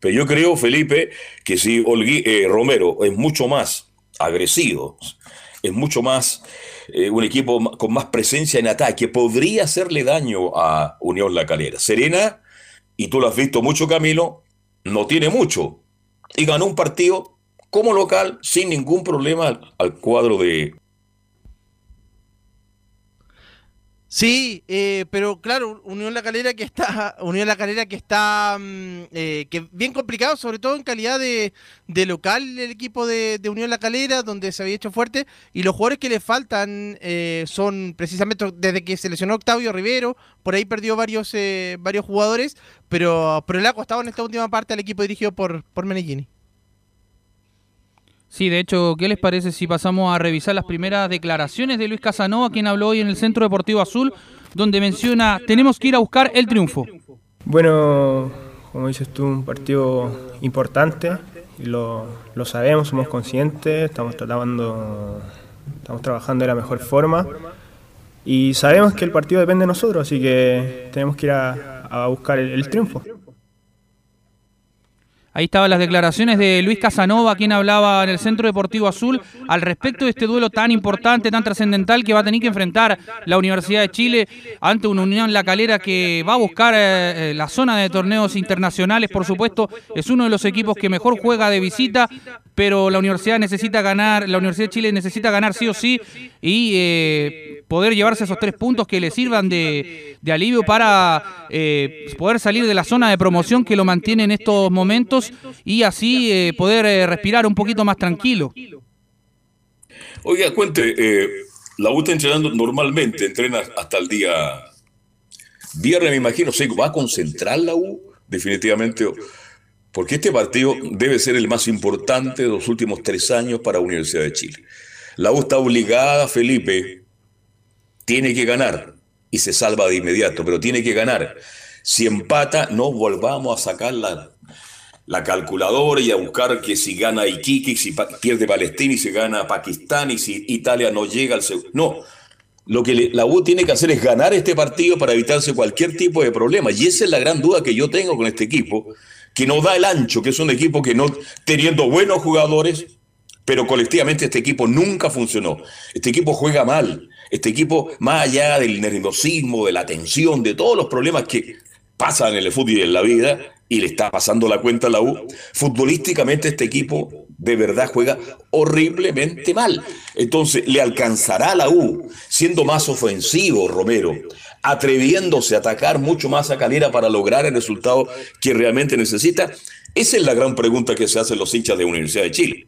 Pero yo creo, Felipe, que si Olgui- eh, Romero es mucho más agresivo, es mucho más eh, un equipo con más presencia en ataque, podría hacerle daño a Unión La Calera. Serena, y tú lo has visto mucho, Camilo, no tiene mucho. Y ganó un partido como local sin ningún problema al cuadro de... Sí, eh, pero claro, Unión La Calera que está, [LAUGHS] Unión La Calera que está, mm, eh, que bien complicado, sobre todo en calidad de, de local el equipo de, Unión La Calera, donde se había hecho fuerte, y los jugadores que le faltan eh, son precisamente desde que se lesionó Octavio Rivero, por ahí perdió varios, eh, varios jugadores, pero, pero le ha costado en esta última parte al equipo dirigido por, por Menegini. Sí, de hecho, ¿qué les parece si pasamos a revisar las primeras declaraciones de Luis Casanova, quien habló hoy en el Centro Deportivo Azul, donde menciona, tenemos que ir a buscar el triunfo? Bueno, como dices tú, un partido importante, lo, lo sabemos, somos conscientes, estamos tratando, estamos trabajando de la mejor forma y sabemos que el partido depende de nosotros, así que tenemos que ir a, buscar el triunfo. Ahí estaban las declaraciones de Luis Casanova, quien hablaba en el Centro Deportivo Azul al respecto de este duelo tan importante, tan trascendental que va a tener que enfrentar la Universidad de Chile ante una Unión La Calera que va a buscar eh, eh, la zona de torneos internacionales, por supuesto, es uno de los equipos que mejor juega de visita, pero la Universidad necesita ganar, la Universidad de Chile necesita ganar sí o sí y eh, poder llevarse esos tres puntos que le sirvan de, alivio para poder salir de la zona de promoción que lo mantiene en estos momentos y así eh, poder eh, respirar un poquito más tranquilo. Oiga, cuente, eh, la U está entrenando normalmente, entrena hasta el día viernes, me imagino. ¿Se va a concentrar la U? Definitivamente. Porque este partido debe ser el más importante de los últimos tres años para la Universidad de Chile. La U está obligada, Felipe, tiene que ganar y se salva de inmediato, pero tiene que ganar. Si empata, no volvamos a sacar la, la calculadora y a buscar que si gana Iquique, si pierde Palestina y si gana Pakistán y si Italia no llega al segundo. No. Lo que la U tiene que hacer es ganar este partido para evitarse cualquier tipo de problema. Y esa es la gran duda que yo tengo con este equipo, que no da el ancho, que es un equipo que no, teniendo buenos jugadores, pero colectivamente este equipo nunca funcionó. Este equipo juega mal. Este equipo, más allá del nerviosismo, de la tensión, de todos los problemas que pasan en el fútbol y en la vida, y le está pasando la cuenta a la U, futbolísticamente este equipo de verdad juega horriblemente mal. Entonces, ¿le alcanzará a la U siendo más ofensivo, Romero? atreviéndose a atacar mucho más a Calera para lograr el resultado que realmente necesita? Esa es la gran pregunta que se hacen los hinchas de Universidad de Chile.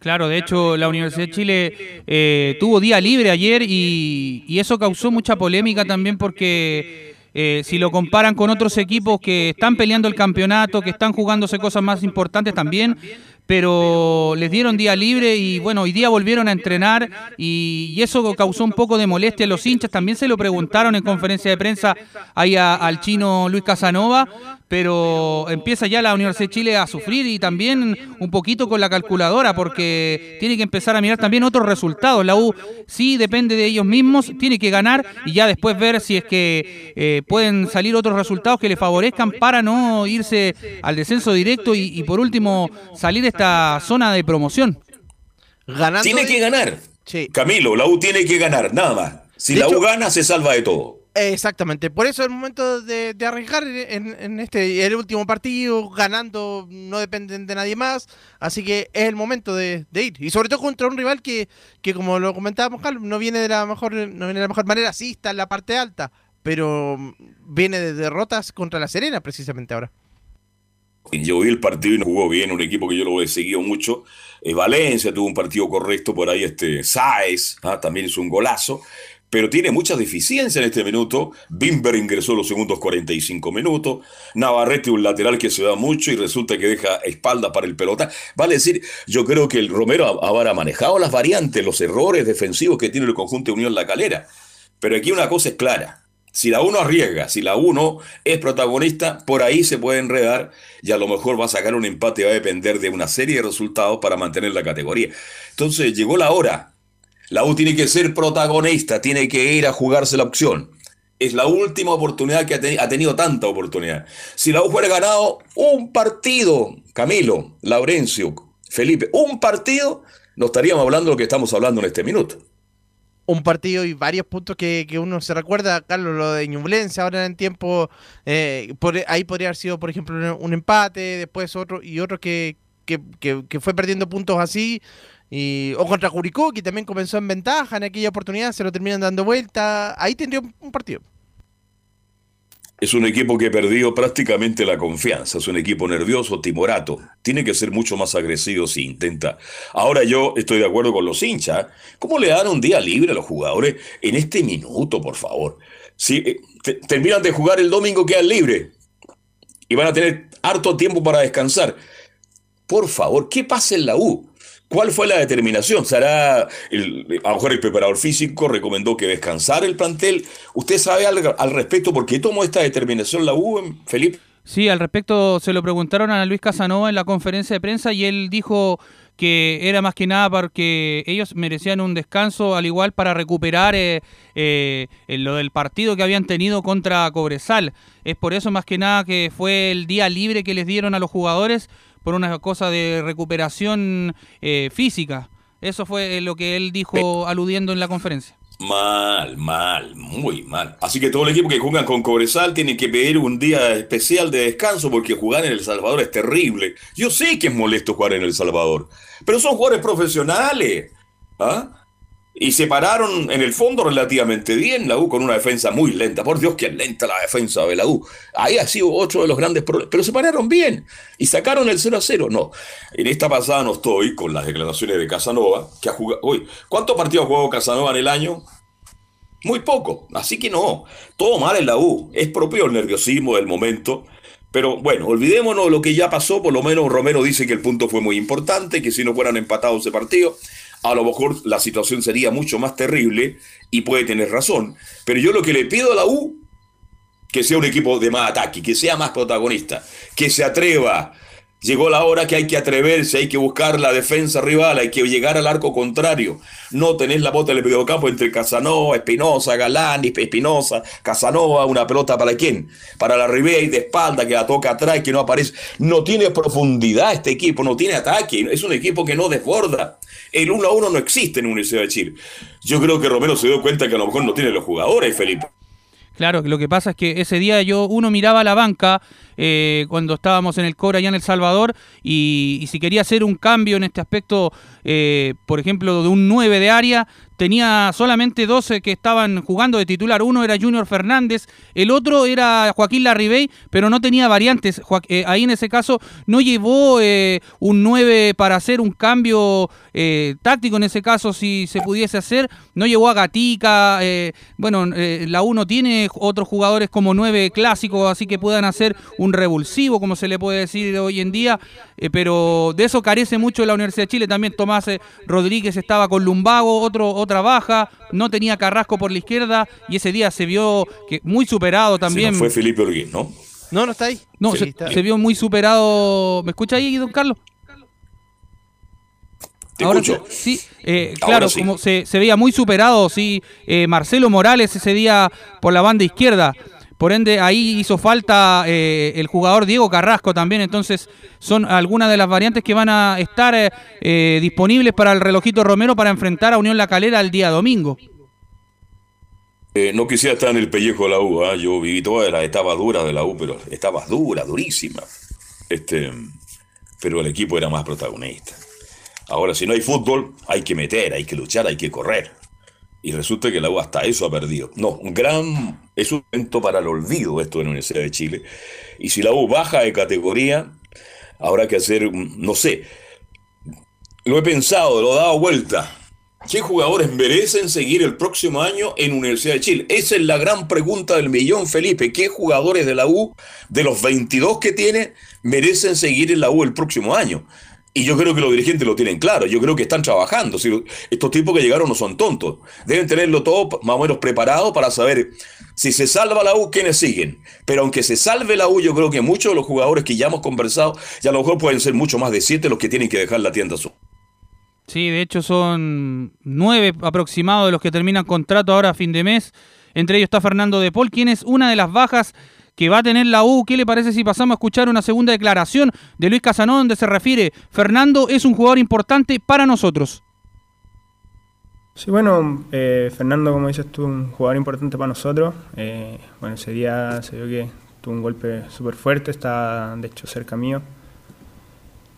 Claro, de hecho la Universidad de Chile eh, tuvo día libre ayer y eso causó mucha polémica también porque eh, si lo comparan con otros equipos que están peleando el campeonato, que están jugándose cosas más importantes también, pero les dieron día libre y bueno, hoy día volvieron a entrenar y, eso causó un poco de molestia a los hinchas. También se lo preguntaron en conferencia de prensa ahí al chino Luis Casanova, pero empieza ya la Universidad de Chile a sufrir y también un poquito con la calculadora porque tiene que empezar a mirar también otros resultados. La U sí depende de ellos mismos, tiene que ganar y ya después ver si es que eh, pueden salir otros resultados que le favorezcan para no irse al descenso directo y, y por último salir de esta zona de promoción. Ganando Tiene que ganar. Camilo, la U tiene que ganar, nada más. Si De la hecho- U gana, se salva de todo. Exactamente, por eso es el momento de, de arriesgar en, en este el último partido, ganando, no dependen de nadie más, así que es el momento de, de ir. Y sobre todo contra un rival que, que como lo comentábamos, no viene de la mejor, no viene de la mejor manera, sí está en la parte alta, pero mm, viene de derrotas contra la Serena precisamente ahora. Yo vi el partido y no jugó bien, un equipo que yo lo he seguido mucho. Eh, Valencia tuvo un partido correcto por ahí, este Sáez ah, también hizo un golazo, pero tiene muchas deficiencias en este minuto. Bimber ingresó los segundos 45 minutos. Navarrete, un lateral que se da mucho y resulta que deja espalda para el pelota. Vale decir, yo creo que el Romero habrá manejado las variantes, los errores defensivos que tiene el conjunto de Unión La Calera. Pero aquí una cosa es clara. Si la uno arriesga, si la uno es protagonista, por ahí se puede enredar y a lo mejor va a sacar un empate, va a depender de una serie de resultados para mantener la categoría. Entonces llegó la hora. La U tiene que ser protagonista, tiene que ir a jugarse la opción. Es la última oportunidad que ha, teni- ha tenido tanta oportunidad. Si la U fuera ganado un partido, Camilo, Laurencio, Felipe, un partido, no estaríamos hablando de lo que estamos hablando en este minuto. un partido y varios puntos que, uno se recuerda, Carlos, lo de Ñublense, ahora en tiempo, eh, ahí podría haber sido, por ejemplo, un, empate, después otro, y otro que- que fue perdiendo puntos así, y, o contra Curicó, que también comenzó en ventaja en aquella oportunidad, se lo terminan dando vuelta, ahí tendría un, partido. Es un equipo que perdió prácticamente la confianza, es un equipo nervioso, timorato. Tiene que ser mucho más agresivo si intenta. Ahora yo estoy de acuerdo con los hinchas. ¿Cómo le dan un día libre a los jugadores en este minuto, por favor? Si eh, te- terminan de jugar el domingo, quedan libres y van a tener harto tiempo para descansar. Por favor, ¿qué pasa en la U? ¿Cuál fue la determinación? ¿Será, el, a lo mejor el preparador físico recomendó que descansara el plantel? ¿Usted sabe algo al respecto? ¿Por qué tomó esta determinación la U, Felipe? Sí, al respecto se lo preguntaron a Luis Casanova en la conferencia de prensa y él dijo que era más que nada porque ellos merecían un descanso al igual para recuperar eh, eh, lo del partido que habían tenido contra Cobresal. Es por eso más que nada que fue el día libre que les dieron a los jugadores por una cosa de recuperación eh, física. Eso fue lo que él dijo aludiendo en la conferencia. Mal, mal, muy mal. Así que todo el equipo que juegan con Cobresal tiene que pedir un día especial de descanso porque jugar en El Salvador es terrible. Yo sé que es molesto jugar en El Salvador, pero son jugadores profesionales. ¿ah? Y se pararon en el fondo relativamente bien la U con una defensa muy lenta. Por Dios, que lenta la defensa de la U. Ahí ha sido otro de los grandes problemas. Pero se pararon bien y sacaron el 0 a 0. No, en esta pasada no estoy con las declaraciones de Casanova, que ha jugado. Uy, ¿cuántos partidos ha Casanova en el año? Muy poco. Así que no, todo mal en la U. Es propio el nerviosismo del momento. Pero bueno, olvidémonos lo que ya pasó. Por lo menos Romero dice que el punto fue muy importante, que si no fueran empatados ese partido, a lo mejor la situación sería mucho más terrible y puede tener razón. Pero yo lo que le pido a la U, que sea un equipo de más ataque, que sea más protagonista, que se atreva. Llegó la hora que hay que atreverse, hay que buscar la defensa rival, hay que llegar al arco contrario. No tenés la bota del mediocampo entre Casanova, Espinosa, Galán, Espinosa, Casanova, una pelota para quién? Para la Ribey de espalda que la toca atrás, que no aparece. No tiene profundidad este equipo, no tiene ataque, es un equipo que no desborda. El 1 a 1 no existe en Universidad de Chile. Yo creo que Romero se dio cuenta que a lo mejor no tiene los jugadores, Felipe. Claro, lo que pasa es que ese día yo, uno miraba la banca eh, cuando estábamos en el Cobra allá en El Salvador y, si quería hacer un cambio en este aspecto, eh, por ejemplo, de un 9 de área, tenía solamente 12 que estaban jugando de titular. Uno era Junior Fernández, el otro era Joaquín Larribey, pero no tenía variantes. Eh, ahí en ese caso no llevó un 9 para hacer un cambio táctico en ese caso, si se pudiese hacer. No llevó a Gatica. bueno, la U no tiene otros jugadores como 9 clásicos, así que puedan hacer un revulsivo, como se le puede decir hoy en día. eh, pero de eso carece mucho la Universidad de Chile. También Tomás eh, Rodríguez estaba con Lumbago, otro, otra baja. No tenía Carrasco por la izquierda y ese día se vio que muy superado también. fue Felipe Orguín, ¿no? No, no está ahí. No, Sí, se, está- se vio muy superado. ¿Me escucha ahí, don Carlos? Te Ahora escucho. sí, sí, eh, Ahora claro, sí. como se, se veía muy superado, sí, eh, Marcelo Morales ese día por la banda izquierda. Por ende, ahí hizo falta eh, el jugador Diego Carrasco también. Entonces, son algunas de las variantes que van a estar eh, eh, disponibles para el relojito Romero para enfrentar a Unión La Calera el día domingo. No quisiera estar en el pellejo de la U, ¿ah? yo viví toda la etapa dura de la U, pero estaba dura, durísima. Este, pero el equipo era más protagonista. Ahora, si no hay fútbol, hay que meter, hay que luchar, hay que correr. Y resulta que la U hasta eso ha perdido. No, un gran. Es un evento para el olvido esto de la Universidad de Chile. Y si la U baja de categoría, habrá que hacer, un- no sé, lo he pensado, lo he dado vuelta. ¿Qué jugadores merecen seguir el próximo año en Universidad de Chile? Esa es la gran pregunta del millón, Felipe. ¿Qué jugadores de la U, de los 22 que tiene, merecen seguir en la U el próximo año? Y yo creo que los dirigentes lo tienen claro. Yo creo que están trabajando. Si estos tipos que llegaron no son tontos. Deben tenerlo todo más o menos preparado para saber si se salva la U, quiénes siguen. Pero aunque se salve la U, yo creo que muchos de los jugadores que ya hemos conversado, ya a lo mejor pueden ser mucho más de siete los que tienen que dejar la tienda azul. Sí, de hecho son nueve aproximados de los que terminan contrato ahora a fin de mes. Entre ellos está Fernando De Paul, quien es una de las bajas que va a tener la U. ¿Qué le parece si pasamos a escuchar una segunda declaración de Luis Casanón donde se refiere, Fernando es un jugador importante para nosotros? Sí, bueno, eh, Fernando, como dices tú, un jugador importante para nosotros. Eh, bueno, ese día se vio que tuvo un golpe súper fuerte, está de hecho cerca mío.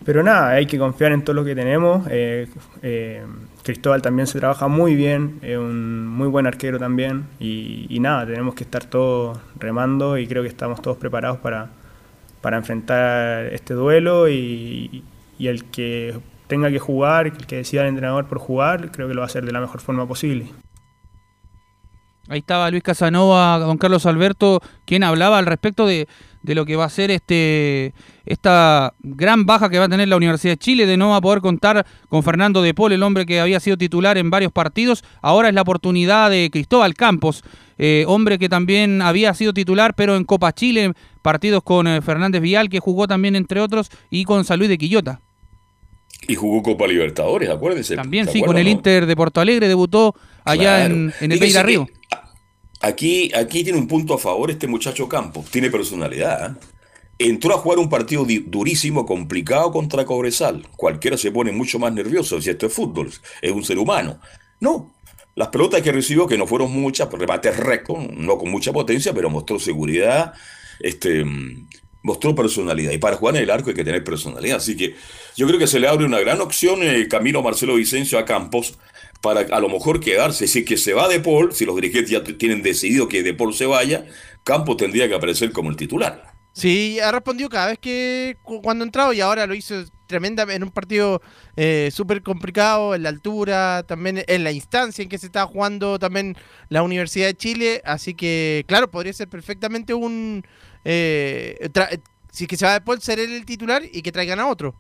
Pero nada, hay que confiar en todo lo que tenemos. Eh, Cristóbal también se trabaja muy bien, es un muy buen arquero también. Y, nada, tenemos que estar todos remando y creo que estamos todos preparados para, para enfrentar este duelo y, y el que tenga que jugar, el que decida el entrenador por jugar, creo que lo va a hacer de la mejor forma posible. Ahí estaba Luis Casanova, don Carlos Alberto, quien hablaba al respecto de, de lo que va a ser este esta gran baja que va a tener la Universidad de Chile, de no va a poder contar con Fernando De Paul, el hombre que había sido titular en varios partidos. Ahora es la oportunidad de Cristóbal Campos, eh, hombre que también había sido titular, pero en Copa Chile, partidos con eh, Fernández Vial, que jugó también entre otros, y con San Luis de Quillota. Y jugó Copa Libertadores, acuérdense. También ¿Se sí, con el no? Inter de Porto Alegre, debutó allá Claro. en, en el Beira que Río. Aquí, aquí tiene un punto a favor este muchacho Campos, tiene personalidad. ¿eh? Entró a jugar un partido durísimo, complicado contra Cobresal. Cualquiera se pone mucho más nervioso si esto es fútbol, es un ser humano. No, las pelotas que recibió, que no fueron muchas, remates rectos, no con mucha potencia, pero mostró seguridad, este, mostró personalidad. Y para jugar en el arco hay que tener personalidad. Así que yo creo que se le abre una gran opción el camino Marcelo Vicencio a Campos para a lo mejor quedarse. Si es que se va De Paul, si los dirigentes ya tienen decidido que De Paul se vaya, Campos tendría que aparecer como el titular. Sí, ha respondido cada vez que cu- cuando ha entrado y ahora lo hizo tremenda en un partido eh, súper complicado, en la altura, también en la instancia en que se está jugando también la Universidad de Chile. Así que, claro, podría ser perfectamente un... eh, si es que se va de Paul, ser el titular y que traigan a otro.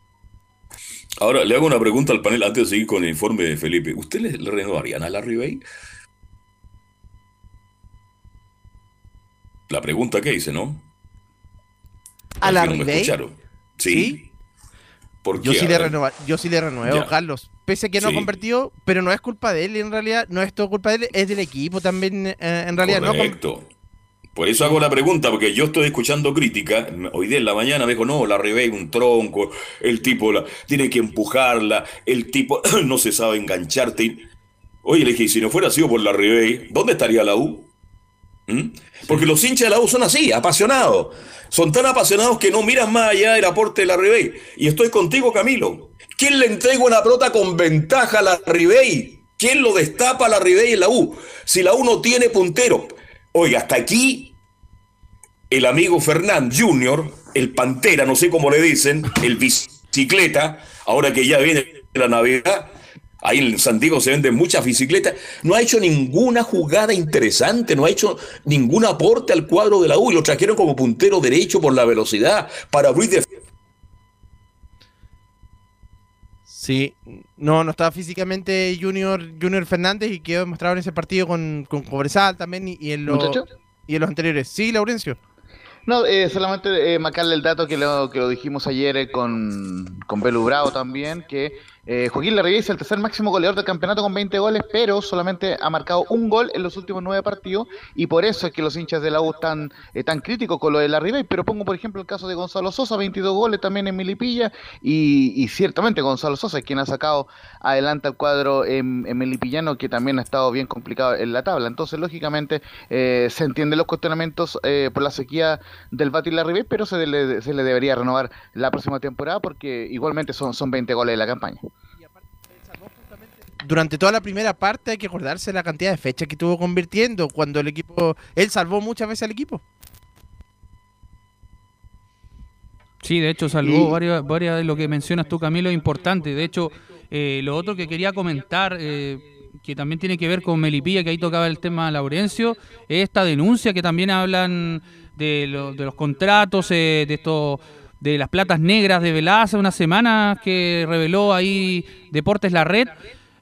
Ahora le hago una pregunta al panel antes de seguir con el informe de Felipe. ¿Usted le, le renovarían a Larry Bay? La pregunta que hice, ¿no? ¿A Larry no me Bay? escucharon. Sí. ¿Por Yo qué? sí, le renova- yo sí le renuevo, Ya. Carlos. Pese a que no Sí. ha convertido, pero no es culpa de él en realidad, no es todo culpa de él, es del equipo también eh, en realidad. No, Correcto. Por eso hago la pregunta, porque yo estoy escuchando crítica. Hoy día en la mañana me dijo, no, la Rebey un tronco, el tipo la, tiene que empujarla, el tipo [CLEARS THROAT] no se sabe engancharte. Oye, le dije, si no fuera sido por la Rebey, ¿dónde estaría la U? ¿Mm? Porque los hinchas de la U son así, apasionados. Son tan apasionados que no miran más allá del aporte de la Ribey. Y estoy contigo, Camilo. ¿Quién le entrega una pelota con ventaja a la Ribey? ¿Quién lo destapa a la Ribey en la U? Si la U no tiene puntero. Oiga, hasta aquí el amigo Fernán Junior, el Pantera, no sé cómo le dicen, el bicicleta, ahora que ya viene la Navidad, ahí en San Diego se venden muchas bicicletas, no ha hecho ninguna jugada interesante, no ha hecho ningún aporte al cuadro de la U lo trajeron como puntero derecho por la velocidad para abrir de Sí, no, no estaba físicamente Junior, Junior Fernández y quedó demostrado en ese partido con, con Cobresal también y, y en los, y en los anteriores. Sí, Laurencio. No, eh, solamente eh, marcarle el dato que lo, que lo dijimos ayer eh, con, con Belu Bravo también, que eh, Joaquín Larriguey es el tercer máximo goleador del campeonato con 20 goles, pero solamente ha marcado un gol en los últimos nueve partidos y por eso es que los hinchas de la U están eh, tan críticos con lo de Larriguey. Pero pongo, por ejemplo, el caso de Gonzalo Sosa, 22 goles también en Milipilla y, ciertamente Gonzalo Sosa es quien ha sacado adelante al cuadro en, en Melipillano, que también ha estado bien complicado en la tabla. Entonces, lógicamente, eh, se entienden los cuestionamientos eh, por la sequía del Bati Larribey, pero se le, se le debería renovar la próxima temporada porque igualmente son, son 20 goles de la campaña. Durante toda la primera parte hay que acordarse la cantidad de fechas que estuvo convirtiendo cuando el equipo. Él salvó muchas veces al equipo. Sí, de hecho salvó Y- varias, varias de lo que mencionas tú, Camilo, es importante. De hecho, eh, lo otro que quería comentar, eh, que también tiene que ver con Melipilla, que ahí tocaba el tema Laurencio, es esta denuncia que también hablan de, lo- de los contratos, eh, de esto de las platas negras de Velá hace unas semanas que reveló ahí Deportes La Red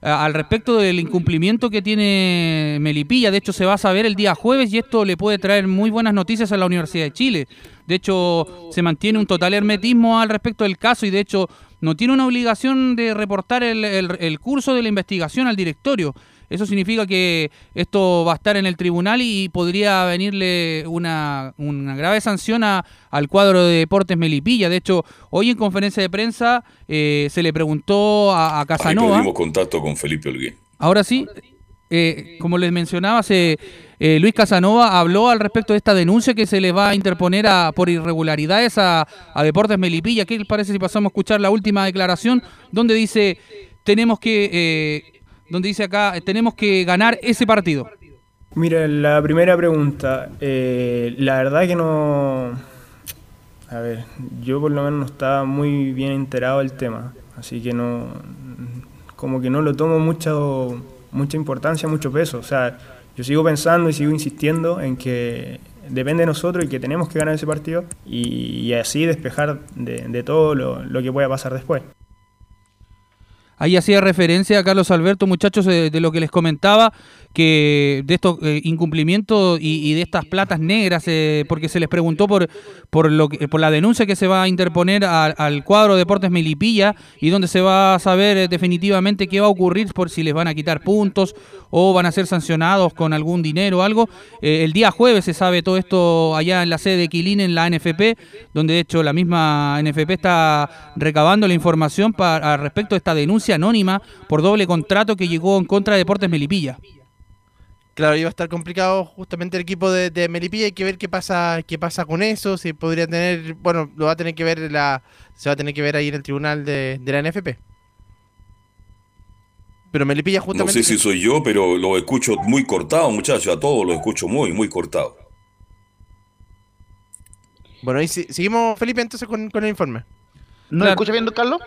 al respecto del incumplimiento que tiene Melipilla. De hecho, se va a saber el día jueves y esto le puede traer muy buenas noticias a la Universidad de Chile. De hecho, se mantiene un total hermetismo al respecto del caso y de hecho no tiene una obligación de reportar el, el- el curso de la investigación al directorio. Eso significa que esto va a estar en el tribunal y podría venirle una, una grave sanción a- al cuadro de Deportes Melipilla. De hecho, hoy en conferencia de prensa eh, se le preguntó a, a Casanova. perdimos contacto con Felipe Olguín. Ahora sí, eh, como les mencionaba, se, eh, Luis Casanova habló al respecto de esta denuncia que se le va a interponer a- por irregularidades a, a Deportes Melipilla. ¿Qué les parece si pasamos a escuchar la última declaración donde dice tenemos que, eh, donde dice acá tenemos que ganar ese partido? Mira, la primera pregunta, eh, la verdad que no... A ver, yo por lo menos no estaba muy bien enterado del tema, así que no... Como que no lo tomo mucho, mucha importancia, mucho peso. O sea, yo sigo pensando y sigo insistiendo en que depende de nosotros y que tenemos que ganar ese partido y, así despejar de, de todo lo, lo que pueda pasar después. Ahí hacía referencia a Carlos Alberto, muchachos, de, lo que les comentaba, que de estos eh, incumplimientos y, de estas platas negras, eh, porque se les preguntó por por lo que- por la denuncia que se va a interponer al cuadro Deportes Melipilla y donde se va a saber eh, definitivamente qué va a ocurrir por si les van a quitar puntos o van a ser sancionados con algún dinero o algo. El día jueves se sabe todo esto allá en la sede de Quilín, en la NFP, donde de hecho la misma NFP está recabando la información para, respecto a esta denuncia anónima por doble contrato que llegó en contra de Deportes Melipilla. Claro, iba a estar complicado justamente el equipo de, de Melipilla. Hay que ver qué pasa, qué pasa con eso. Si podría tener, bueno, lo va a tener que ver la, se va a tener que ver ahí en el tribunal de, de la NFP. Pero Melipilla No justamente. sé si soy yo, pero lo escucho muy cortado, muchachos. A todos lo escucho muy, muy cortado. Bueno, ahí si- seguimos, Felipe, entonces con, con el informe. ¿No escucha bien, don Carlos?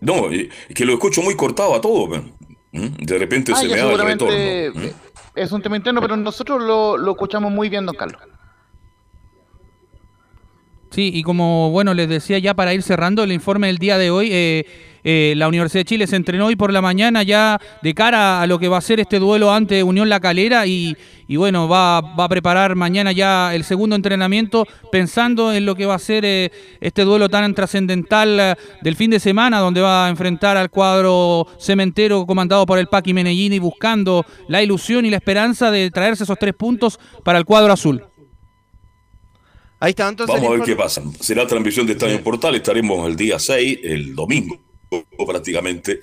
No, eh, que lo escucho muy cortado a todos. men. ¿Mm? De repente Ah, se me da el retorno. ¿Mm? eh, es un tema interno, pero nosotros lo, lo escuchamos muy bien, don Carlos. Sí, y como bueno les decía ya para ir cerrando el informe del día de hoy, eh, eh, la Universidad de Chile se entrenó hoy por la mañana ya de cara a lo que va a ser este duelo ante Unión La Calera y, y bueno, va, va a preparar mañana ya el segundo entrenamiento pensando en lo que va a ser eh, este duelo tan trascendental eh, del fin de semana donde va a enfrentar al cuadro cementero comandado por el Paqui Menellini buscando la ilusión y la esperanza de traerse esos tres puntos para el cuadro azul. Ahí está, entonces. Vamos a ver qué pasa. Será transmisión de Estadio Portal. Estaremos el día 6, el domingo prácticamente.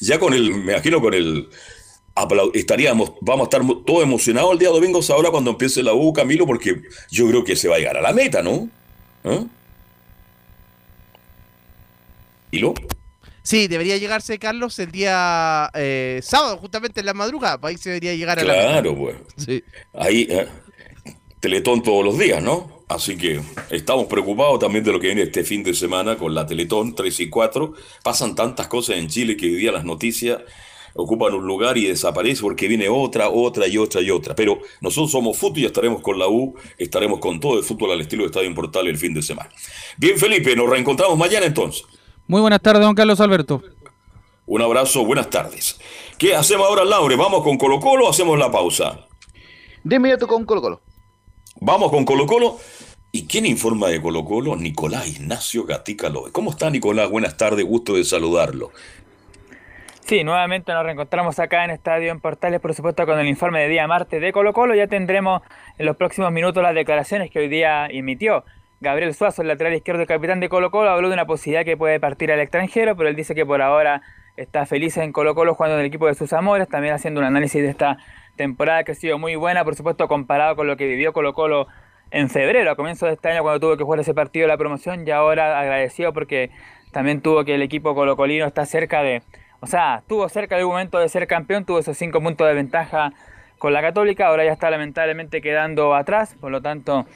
Ya con el, me imagino con el, estaríamos, vamos a estar todos emocionados el día domingo, ahora cuando empiece la U, Camilo, porque yo creo que se va a llegar a la meta, ¿no? ¿Ah? ¿Hilo? Sí, debería llegarse, Carlos, el día eh, sábado, justamente en la madrugada. Ahí se debería llegar a la. Claro, pues. Sí. Ahí, eh, Teletón todos los días, ¿no? Así que estamos preocupados también de lo que viene este fin de semana con la Teletón 3 y 4. Pasan tantas cosas en Chile que hoy día las noticias ocupan un lugar y desaparecen porque viene otra, otra y otra y otra. Pero nosotros somos fútbol y estaremos con la U, estaremos con todo el fútbol al estilo de Estadio Portal el fin de semana. Bien, Felipe, nos reencontramos mañana entonces. Muy buenas tardes, don Carlos Alberto. Un abrazo, buenas tardes. ¿Qué hacemos ahora, Laure? ¿Vamos con Colo Colo o hacemos la pausa? De inmediato con Colo Colo. Vamos con Colo Colo. ¿Y quién informa de Colo Colo? Nicolás Ignacio Gatica Loe. ¿Cómo está Nicolás? Buenas tardes, gusto de saludarlo. Sí, nuevamente nos reencontramos acá en Estadio en Portales, por supuesto, con el informe de día martes de Colo Colo. Ya tendremos en los próximos minutos las declaraciones que hoy día emitió Gabriel Suazo, el lateral izquierdo y capitán de Colo Colo. Habló de una posibilidad que puede partir al extranjero, pero él dice que por ahora está feliz en Colo Colo jugando en el equipo de sus amores, también haciendo un análisis de esta temporada que ha sido muy buena, por supuesto, comparado con lo que vivió Colo Colo en febrero, a comienzo de este año, cuando tuvo que jugar ese partido de la promoción, y ahora agradecido porque también tuvo que el equipo colocolino está cerca de o sea, estuvo cerca de momento de ser campeón, tuvo esos cinco puntos de ventaja con la Católica, ahora ya está lamentablemente quedando atrás, por lo tanto,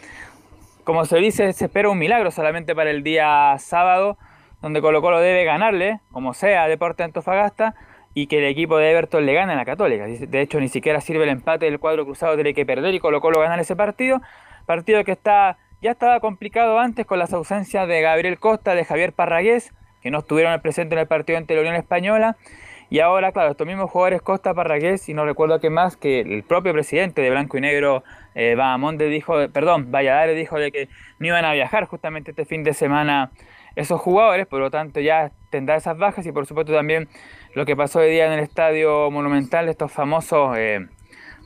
como se dice, se espera un milagro solamente para el día sábado, donde Colo Colo debe ganarle, como sea, Deporte Antofagasta, y que el equipo de Everton le gane a la Católica. De hecho, ni siquiera sirve el empate del cuadro cruzado, tiene que perder y Colo Colo ganar ese partido. Partido que está ya estaba complicado antes con las ausencias de Gabriel Costa, de Javier Parragués, que no estuvieron presentes en el partido ante la Unión Española. Y ahora, claro, estos mismos jugadores Costa Parragués y no recuerdo qué más, que el propio presidente de Blanco y Negro, eh, Bahamonde, dijo, perdón, Valladares dijo de que no iban a viajar justamente este fin de semana esos jugadores, por lo tanto ya tendrá esas bajas y por supuesto también lo que pasó hoy día en el estadio monumental, estos famosos eh,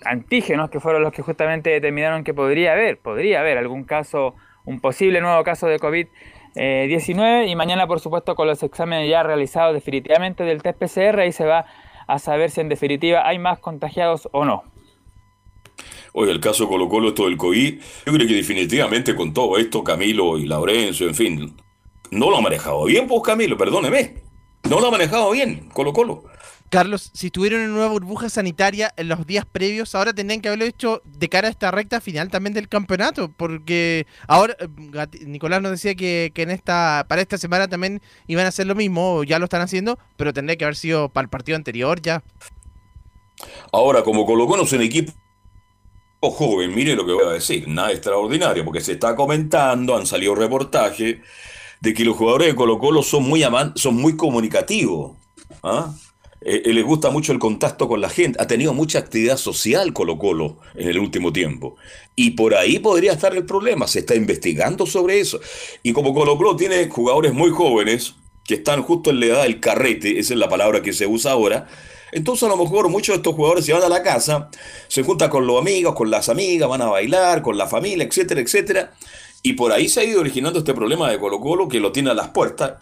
antígenos que fueron los que justamente determinaron que podría haber, podría haber algún caso, un posible nuevo caso de COVID 19 y mañana por supuesto con los exámenes ya realizados definitivamente del test PCR ahí se va a saber si en definitiva hay más contagiados o no. Oye, el caso Colo Colo, esto del COVID, yo creo que definitivamente con todo esto, Camilo y Laurencio, en fin, no lo ha manejado bien, pues Camilo, perdóneme. No lo ha manejado bien, Colo Colo. Carlos, si estuvieron en una burbuja sanitaria en los días previos, ahora tendrían que haberlo hecho de cara a esta recta final también del campeonato, porque ahora eh, Nicolás nos decía que, en esta para esta semana también iban a hacer lo mismo, ya lo están haciendo, pero tendría que haber sido para el partido anterior ya. Ahora, como colocó en equipo joven, mire lo que voy a decir, nada extraordinario, porque se está comentando, han salido reportajes de que los jugadores de Colo Colo son muy, son muy comunicativos. ¿ah? Eh, eh, le gusta mucho el contacto con la gente, ha tenido mucha actividad social Colo Colo en el último tiempo. Y por ahí podría estar el problema, se está investigando sobre eso. Y como Colo Colo tiene jugadores muy jóvenes, que están justo en la edad del carrete, esa es la palabra que se usa ahora, entonces a lo mejor muchos de estos jugadores se van a la casa, se juntan con los amigos, con las amigas, van a bailar, con la familia, etcétera, etcétera. Y por ahí se ha ido originando este problema de Colo Colo que lo tiene a las puertas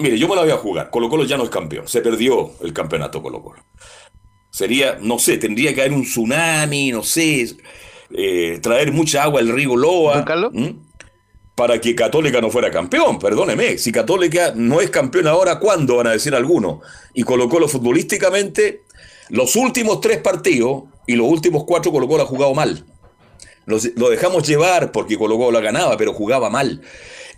Mire, yo me la voy a jugar. Colo Colo ya no es campeón. Se perdió el campeonato Colo Colo. Sería, no sé, tendría que haber un tsunami, no sé, eh, traer mucha agua al río Loa. Para que Católica no fuera campeón, perdóneme. Si Católica no es campeón ahora, ¿cuándo van a decir algunos? Y Colo Colo futbolísticamente, los últimos tres partidos y los últimos cuatro Colo Colo ha jugado mal. lo dejamos llevar porque Colo Colo la ganaba, pero jugaba mal.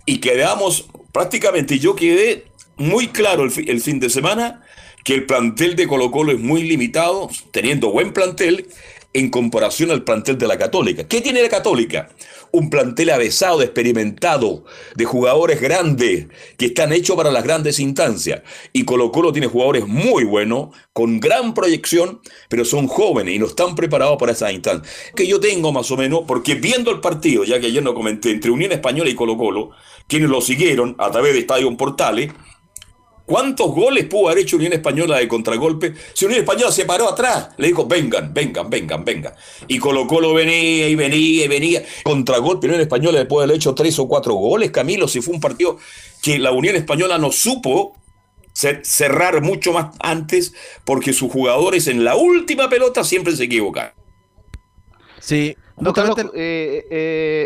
Y quedamos, prácticamente yo quedé muy claro el, fin de semana que el plantel de Colo Colo es muy limitado, teniendo buen plantel en comparación al plantel de la Católica. ¿Qué tiene la Católica? Un plantel avesado, experimentado, de jugadores grandes, que están hechos para las grandes instancias. Y Colo Colo tiene jugadores muy buenos, con gran proyección, pero son jóvenes y no están preparados para esas instancias. Que yo tengo más o menos, porque viendo el partido, ya que ayer no comenté, entre Unión Española y Colo Colo, quienes lo siguieron a través de Estadio Portales, ¿Cuántos goles pudo haber hecho Unión Española de contragolpe? Si Unión Española se paró atrás, le dijo, vengan, vengan, vengan, vengan. Y Colo Colo venía y venía y venía. Contragolpe, Unión Española le puede haber hecho tres o cuatro goles, Camilo, si fue un partido que la Unión Española no supo cerrar mucho más antes porque sus jugadores en la última pelota siempre se equivocan. Sí, Justamente, eh,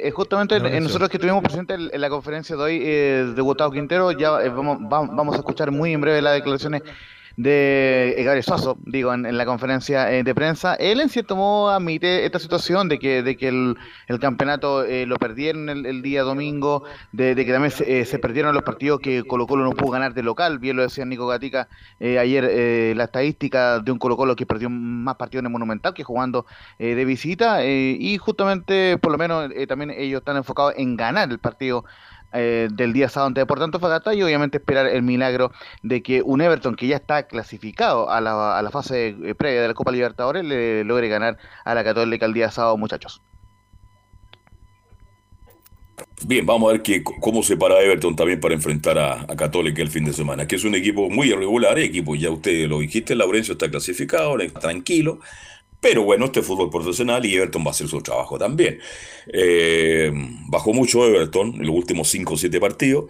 eh, justamente nosotros que estuvimos presentes en, la conferencia de hoy eh, de Gustavo Quintero, ya eh, vamos, vamos a escuchar muy en breve las declaraciones de Gabriel Suazo, digo, en, la conferencia eh, de prensa. Él en cierto modo admite esta situación de que, de que el, campeonato eh, lo perdieron el, día domingo, de, que también se, eh, se, perdieron los partidos que Colo Colo no pudo ganar de local. Bien lo decía Nico Gatica ayer, la estadística de un Colo Colo que perdió más partidos en el Monumental que jugando de visita. y justamente, por lo menos, también ellos están enfocados en ganar el partido eh, del día sábado ante tanto Fagata y obviamente esperar el milagro de que un Everton que ya está clasificado a la, a la fase eh, previa de la Copa Libertadores le logre ganar a la Católica el día sábado, muchachos. Bien, vamos a ver que, cómo se para Everton también para enfrentar a, a, Católica el fin de semana, que es un equipo muy irregular, equipo, ya usted lo dijiste, Laurencio está clasificado, tranquilo, pero bueno, este es fútbol profesional y Everton va a hacer su trabajo también. Eh, bajó mucho Everton en los últimos 5 o 7 partidos.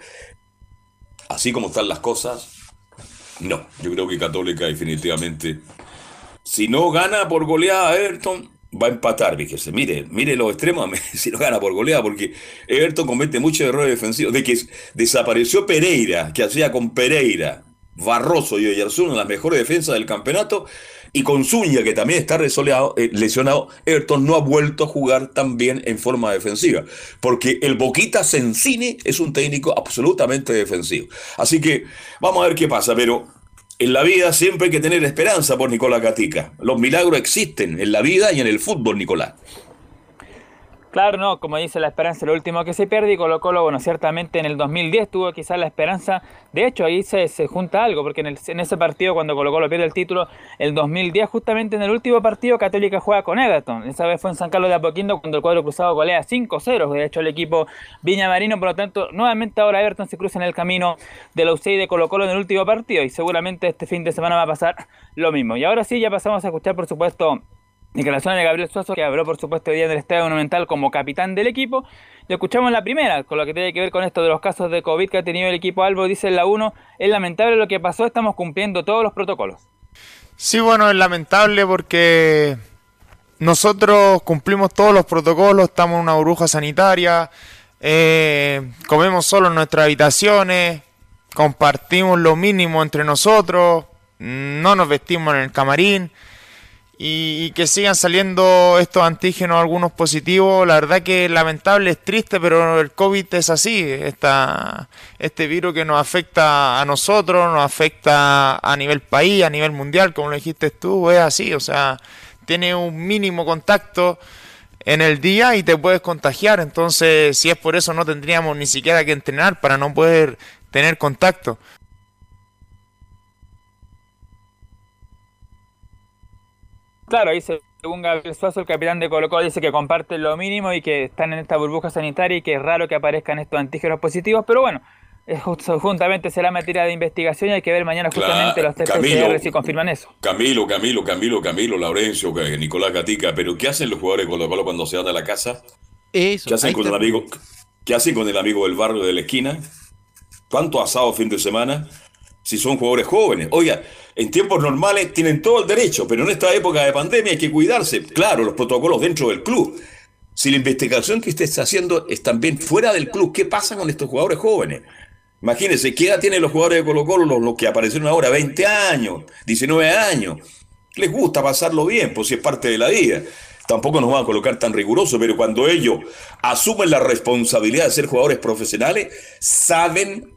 Así como están las cosas, no. Yo creo que Católica definitivamente, si no gana por goleada a Everton, va a empatar, fíjese. Mire, mire los extremos, [LAUGHS] si no gana por goleada, porque Everton comete muchos errores defensivos. De que desapareció Pereira, que hacía con Pereira, Barroso y Oyarzún las mejores defensas del campeonato y con Zúñiga, que también está eh, lesionado, Everton no ha vuelto a jugar tan bien en forma defensiva. Porque el Boquita Sensini es un técnico absolutamente defensivo. Así que vamos a ver qué pasa, pero en la vida siempre hay que tener esperanza por Nicolás Gatica. Los milagros existen en la vida y en el fútbol, Nicolás. Claro, no, como dice la esperanza, lo último que se pierde y Colo Colo, bueno, ciertamente en el 2010 tuvo quizás la esperanza, de hecho ahí se, se junta algo, porque en, el, en, ese partido cuando Colo Colo pierde el título, el 2010 justamente en el último partido Católica juega con Everton, esa vez fue en San Carlos de Apoquindo cuando el cuadro cruzado golea 5-0, de hecho el equipo Viña Marino, por lo tanto nuevamente ahora Everton se cruza en el camino de la UCI de Colo Colo en el último partido. Y seguramente este fin de semana va a pasar lo mismo. Y ahora sí, ya pasamos a escuchar por supuesto Declaraciones de Gabriel Suazo, que habló por supuesto hoy día en el Estadio Monumental como capitán del equipo. Le escuchamos la primera, con lo que tiene que ver con esto de los casos de COVID que ha tenido el equipo Albo. Dice la 1, es lamentable lo que pasó, estamos cumpliendo todos los protocolos. Sí, bueno, es lamentable porque nosotros cumplimos todos los protocolos, estamos en una burbuja sanitaria, eh, comemos solo en nuestras habitaciones, compartimos lo mínimo entre nosotros, no nos vestimos en el camarín y, que sigan saliendo estos antígenos, algunos positivos. La verdad que lamentable, es triste, pero el COVID es así. Esta, este virus que nos afecta a nosotros, nos afecta a nivel país, a nivel mundial, como lo dijiste tú, es así. O sea, tiene un mínimo contacto en el día y te puedes contagiar. Entonces, si es por eso, no tendríamos ni siquiera que entrenar para no poder tener contacto. Claro, ahí según Gabriel Suazo, el capitán de Colo Colo dice que comparten lo mínimo y que están en esta burbuja sanitaria y que es raro que aparezcan estos antígenos positivos, pero bueno, juntamente será materia de investigación y hay que ver mañana justamente los test PCR si confirman eso. Camilo, Camilo, Camilo, Camilo, Laurencio, Nicolás Gatica, pero ¿qué hacen los jugadores de Colo Colo cuando se van a la casa? Eso, ¿Qué hacen con el amigo? ¿Qué hacen con el amigo del barrio de la esquina? ¿Cuánto asado fin de semana? Si son jugadores jóvenes. Oiga, en tiempos normales tienen todo el derecho, pero en esta época de pandemia hay que cuidarse. Claro, los protocolos dentro del club. Si la investigación que usted está haciendo es también fuera del club, ¿qué pasa con estos jugadores jóvenes? Imagínense, ¿qué edad tienen los jugadores de Colo Colo, los, que aparecieron ahora? 20 años, 19 años. Les gusta pasarlo bien, pues si es parte de la vida. Tampoco nos van a colocar tan rigurosos, pero cuando ellos asumen la responsabilidad de ser jugadores profesionales, saben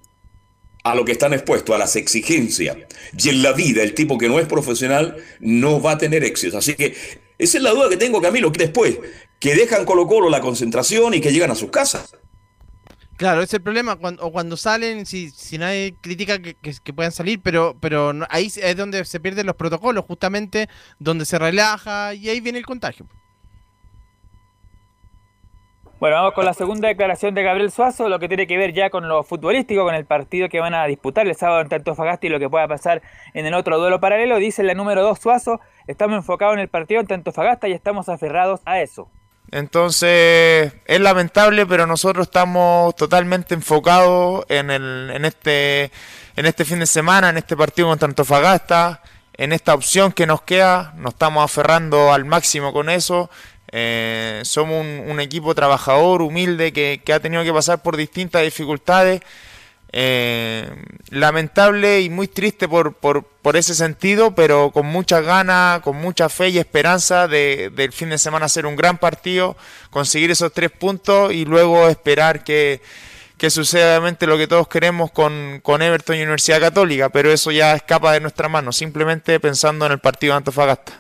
a lo que están expuestos, a las exigencias. Y en la vida, el tipo que no es profesional no va a tener éxito. Así que esa es la duda que tengo, Camilo, que después, que dejan Colo Colo la concentración y que llegan a sus casas. Claro, es el problema, cuando, o cuando salen, si, si nadie critica que, que, puedan salir, pero, pero ahí es donde se pierden los protocolos, justamente donde se relaja y ahí viene el contagio. Bueno, vamos con la segunda declaración de Gabriel Suazo, lo que tiene que ver ya con lo futbolístico, con el partido que van a disputar el sábado en Antofagasta y lo que pueda pasar en el otro duelo paralelo. Dice la número 2 Suazo, estamos enfocados en el partido en Antofagasta y estamos aferrados a eso. Entonces es lamentable, pero nosotros estamos totalmente enfocados en, este, en este fin de semana, en este partido contra Antofagasta, en esta opción que nos queda, nos estamos aferrando al máximo con eso eh, somos un, equipo trabajador, humilde, que, ha tenido que pasar por distintas dificultades. Eh, lamentable y muy triste por, por, ese sentido, pero con muchas ganas, con mucha fe y esperanza de, del fin de semana hacer un gran partido, conseguir esos tres puntos y luego esperar que, suceda lo que todos queremos con, con Everton y Universidad Católica, pero eso ya escapa de nuestra mano, simplemente pensando en el partido de Antofagasta.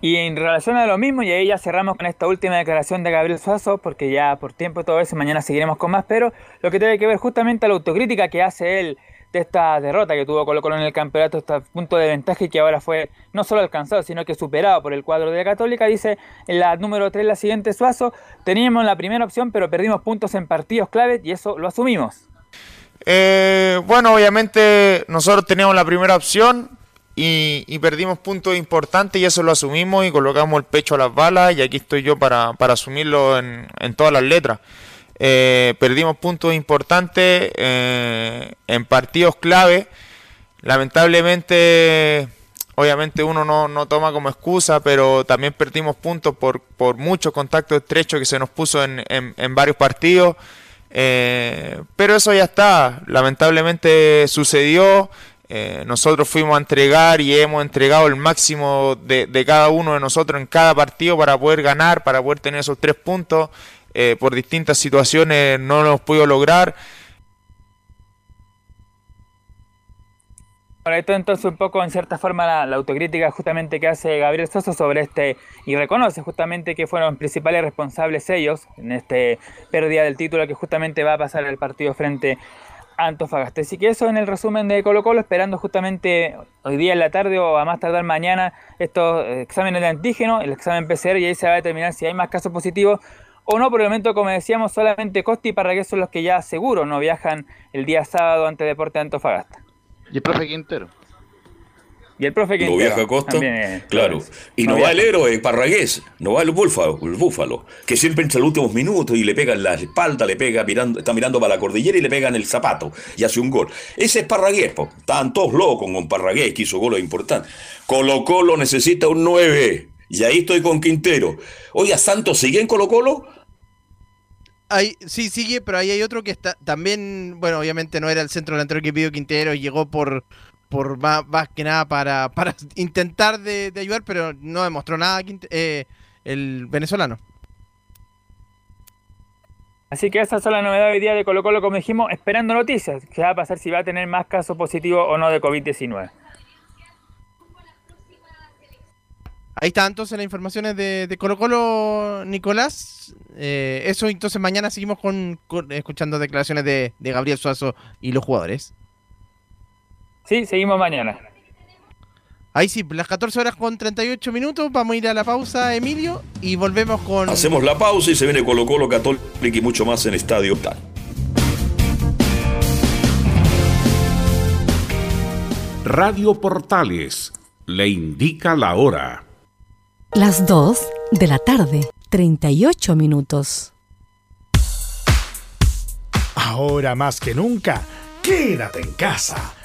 Y en relación a lo mismo, y ahí ya cerramos con esta última declaración de Gabriel Suazo, porque ya por tiempo todo eso, mañana seguiremos con más, pero lo que tiene que ver justamente a la autocrítica que hace él de esta derrota que tuvo Colo Colo en el campeonato, este punto de ventaja y que ahora fue no solo alcanzado, sino que superado por el cuadro de la Católica. Dice en la número 3, la siguiente Suazo, teníamos la primera opción, pero perdimos puntos en partidos clave y eso lo asumimos. Eh, bueno, obviamente nosotros teníamos la primera opción y, perdimos puntos importantes y eso lo asumimos y colocamos el pecho a las balas y aquí estoy yo para, asumirlo en, todas las letras. Eh, perdimos puntos importantes eh, en partidos clave. Lamentablemente, obviamente uno no, toma como excusa, pero también perdimos puntos por, por muchos contactos estrechos que se nos puso en, en varios partidos. Eh, pero eso ya está, lamentablemente sucedió. Eh, nosotros fuimos a entregar y hemos entregado el máximo de, cada uno de nosotros en cada partido para poder ganar, para poder tener esos tres puntos. Eh, por distintas situaciones no lo hemos podido lograr. Para esto entonces un poco en cierta forma la, autocrítica justamente que hace Gabriel Soso sobre este y reconoce justamente que fueron principales responsables ellos en este pérdida del título que justamente va a pasar el partido frente Antofagasta. Así que eso en el resumen de Colo Colo, esperando justamente hoy día en la tarde o a más tardar mañana estos exámenes de antígeno, el examen PCR y ahí se va a determinar si hay más casos positivos o no, por el momento, como decíamos, solamente Costi y Parragués son los que ya seguro no viajan el día sábado ante Deporte de Antofagasta. Y el profe Quintero. Y el profe Quintero. No viaja a Costa. claro. Y no, va el héroe Parragués, no va el búfalo, el búfalo, que siempre entra en los últimos minutos y le pega en la espalda, le pega mirando, está mirando para la cordillera y le pega en el zapato y hace un gol. Ese es Parragués, po. Estaban todos locos con Parragués, que hizo goles importantes. Colo Colo necesita un 9. Y ahí estoy con Quintero. Oiga, Santos, ¿sigue en Colo Colo? sí, sigue, pero ahí hay otro que está también, bueno, obviamente no era el centro delantero que pidió Quintero, llegó por, por más, que nada para, [LAUGHS] para intentar de, ayudar, pero no demostró nada eh, el venezolano. Así que esa es la novedad hoy día de Colo Colo, como dijimos, esperando noticias. ¿Qué va a pasar si va a tener más casos positivos o no de COVID-19? Ahí está entonces las informaciones de, de Colo Colo, Nicolás. Eh, eso entonces mañana seguimos con, escuchando declaraciones de, de, Gabriel Suazo y los jugadores. Sí, seguimos mañana. Ahí sí, las 14 horas con 38 minutos. Vamos a ir a la pausa, Emilio, y volvemos con. Hacemos la pausa y se viene Colo Colo, Católico y mucho más en Estadio Tal. Radio Portales le indica la hora. Las 2 de la tarde, 38 minutos. Ahora más que nunca, quédate en casa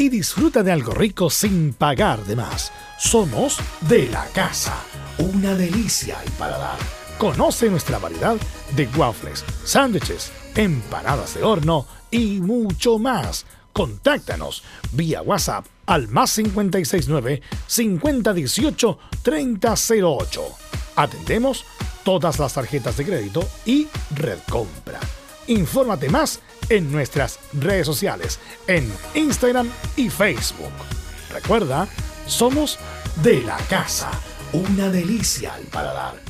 y disfruta de algo rico sin pagar de más. Somos de la casa, una delicia al paladar. Conoce nuestra variedad de waffles, sándwiches, empanadas de horno y mucho más. Contáctanos vía WhatsApp al más 569 5018 3008. Atendemos todas las tarjetas de crédito y red compra. Infórmate más en nuestras redes sociales, en Instagram y Facebook. Recuerda, somos de la casa, una delicia al paladar.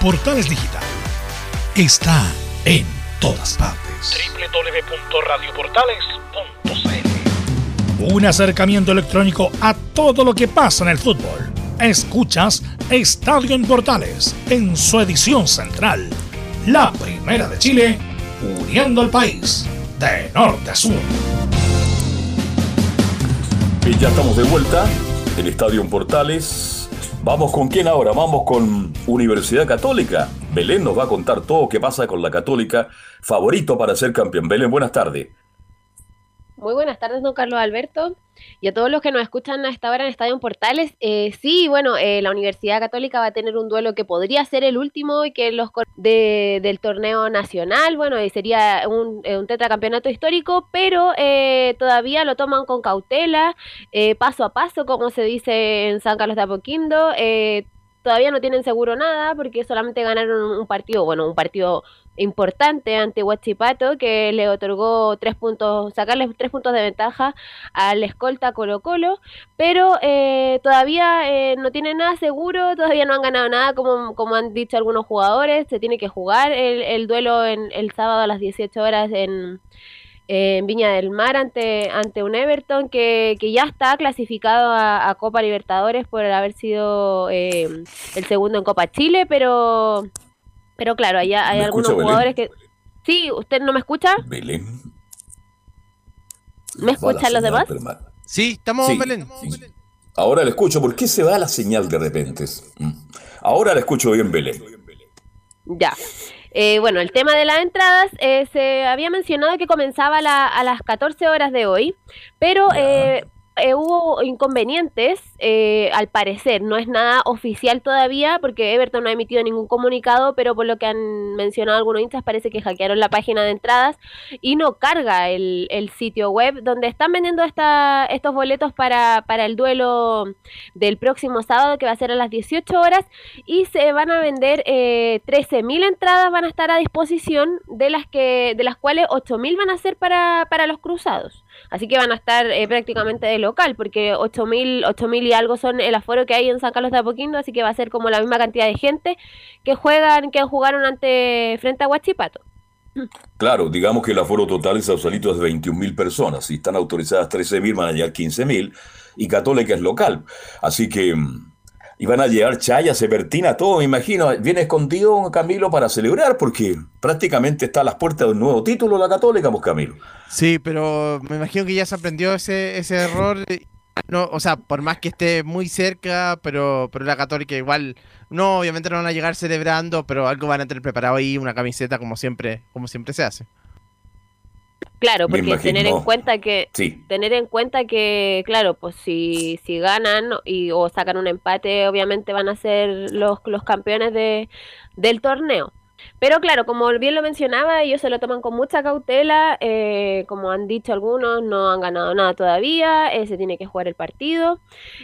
Portales Digital está en todas partes. www.radioportales.cl Un acercamiento electrónico a todo lo que pasa en el fútbol. Escuchas Estadio en Portales en su edición central. La primera de Chile, uniendo al país de norte a sur. Y ya estamos de vuelta en Estadio en Portales. Vamos con quién ahora? Vamos con Universidad Católica. Belén nos va a contar todo qué pasa con la Católica, favorito para ser campeón. Belén, buenas tardes. Muy buenas tardes, don Carlos Alberto, y a todos los que nos escuchan a esta hora en Estadio Portales. Eh, sí, bueno, eh, la Universidad Católica va a tener un duelo que podría ser el último y que los de, del torneo nacional, bueno, y sería un, eh, un tetracampeonato histórico, pero eh, todavía lo toman con cautela, eh, paso a paso, como se dice en San Carlos de Apoquindo. Todavía no tienen seguro nada porque solamente ganaron un partido, bueno, un partido importante ante Huachipato que le otorgó tres puntos, sacarles tres puntos de ventaja al escolta Colo Colo, pero eh, todavía eh, no tienen nada seguro, todavía no han ganado nada como, como han dicho algunos jugadores, se tiene que jugar el, el duelo en, el sábado a las 18 horas en, en Viña del Mar ante, ante un Everton que, que ya está clasificado a, a Copa Libertadores por haber sido eh, el segundo en Copa Chile, pero pero claro, hay ¿Me algunos escucha, Belén? jugadores que... Sí, ¿usted no me escucha? Belén. ¿Me escuchan los demás? Sí, estamos, Sí, Belén. sí. Ahora la escucho. ¿Por qué se va la señal de repente? Mm. Ahora la escucho bien, Belén. Ya. Eh, bueno, el tema de las entradas, eh, se había mencionado que comenzaba a la- a las 14 horas de hoy, pero eh, eh, hubo inconvenientes, eh, al parecer, no es nada oficial todavía, porque Everton no ha emitido ningún comunicado, pero por lo que han mencionado algunos hinchas, parece que hackearon la página de entradas y no carga el, el sitio web donde están vendiendo esta, estos boletos para, para el duelo del próximo sábado, que va a ser a las 18 horas, y se van a vender eh, 13.000 entradas, van a estar a disposición, de las, que, de las cuales 8.000 van a ser para, para los cruzados. Así que van a estar eh, prácticamente de local, porque 8.000 8.000 y algo son el aforo que hay en San Carlos de Apoquindo, así que va a ser como la misma cantidad de gente que juegan, que jugaron ante frente a Huachipato. Claro, digamos que el aforo total en Sausalito es de 21.000 personas. Si están autorizadas 13.000, van a llegar 15.000. Y Católica es local. Así que. Y van a llegar Chaya, Severtina, todo, me imagino. Viene escondido Camilo para celebrar, porque prácticamente está a las puertas de un nuevo título la Católica, pues Camilo. Sí, pero me imagino que ya se aprendió ese, ese error. No, o sea, por más que esté muy cerca, pero, pero la Católica igual, no, obviamente no van a llegar celebrando, pero algo van a tener preparado ahí, una camiseta como siempre, como siempre se hace. Claro, porque tener en cuenta que Sí. tener en cuenta que claro, pues si si ganan y o sacan un empate, obviamente van a ser los los campeones de del torneo. Pero claro, como bien lo mencionaba, ellos se lo toman con mucha cautela, eh, como han dicho algunos, no han ganado nada todavía, eh, se tiene que jugar el partido.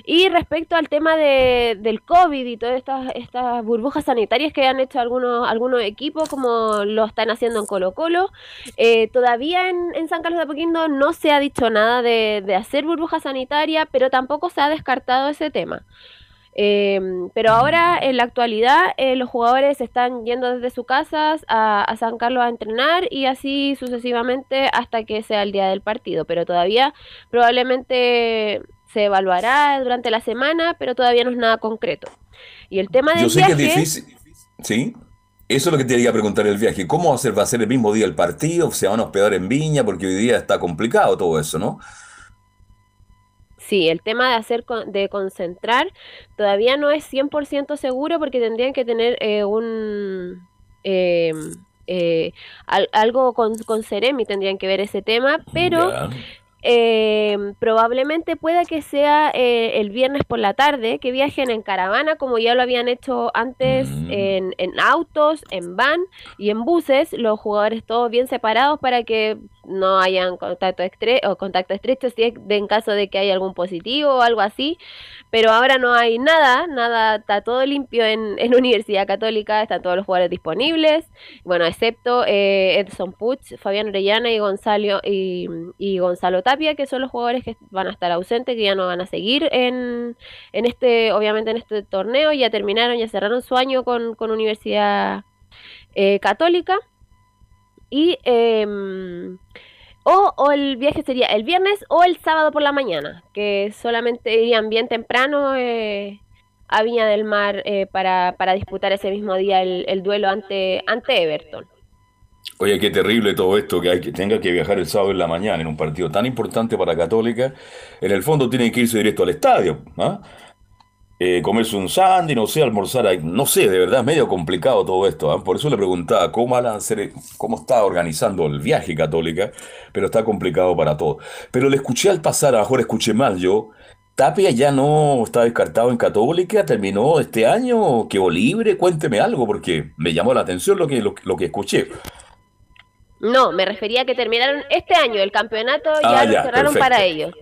Y respecto al tema de, del COVID y todas estas, estas burbujas sanitarias que han hecho algunos, algunos equipos, como lo están haciendo en Colo Colo, eh, todavía en, en San Carlos de Apoquindo no se ha dicho nada de, de hacer burbuja sanitaria, pero tampoco se ha descartado ese tema. Eh, pero ahora, en la actualidad, eh, los jugadores están yendo desde sus casas a, a San Carlos a entrenar y así sucesivamente hasta que sea el día del partido. Pero todavía probablemente se evaluará durante la semana, pero todavía no es nada concreto. Y el tema del Yo sé viaje, que es difícil. ¿Sí? Eso es lo que te quería preguntar el viaje. ¿Cómo va a ser? ¿Va a ser el mismo día el partido? ¿Se van a hospedar en Viña? Porque hoy día está complicado todo eso, ¿no? Sí, el tema de hacer con- de concentrar todavía no es 100% seguro porque tendrían que tener eh, un eh, eh, al- algo con, con Ceremi tendrían que ver ese tema, pero eh, probablemente pueda que sea eh, el viernes por la tarde, que viajen en caravana, como ya lo habían hecho antes en, en autos, en van y en buses, los jugadores todos bien separados para que no hayan contacto estre o contacto estrecho, si es de, en caso de que haya algún positivo o algo así, pero ahora no hay nada, nada, está todo limpio en, [LAUGHS] en Universidad Católica, están todos los jugadores disponibles, bueno, excepto eh, Edson Puch, Fabián Orellana y Gonzalo, y, y, Gonzalo Tapia, que son los jugadores que van a estar ausentes, que ya no van a seguir en, en este, obviamente en este torneo, ya terminaron, ya cerraron su año con, con Universidad eh, Católica. Y eh, o, o, el viaje sería el viernes o el sábado por la mañana, que solamente irían bien temprano eh, a Viña del Mar eh, para, para, disputar ese mismo día el, el, duelo ante, ante Everton. Oye, qué terrible todo esto, que, hay que tenga que viajar el sábado en la mañana en un partido tan importante para Católica. En el fondo tienen que irse directo al estadio. ¿ah? Eh, comerse un sándwich, no sé, almorzar ahí, no sé, de verdad es medio complicado todo esto, ¿eh? por eso le preguntaba cómo, hacer, cómo está organizando el viaje católica, pero está complicado para todo. Pero le escuché al pasar, a lo mejor escuché mal yo, Tapia ya no está descartado en Católica, terminó este año, quedó libre, cuénteme algo, porque me llamó la atención lo que, lo, lo que escuché. No, me refería a que terminaron este año el campeonato, ya ah, lo ya, cerraron perfecto. para ellos.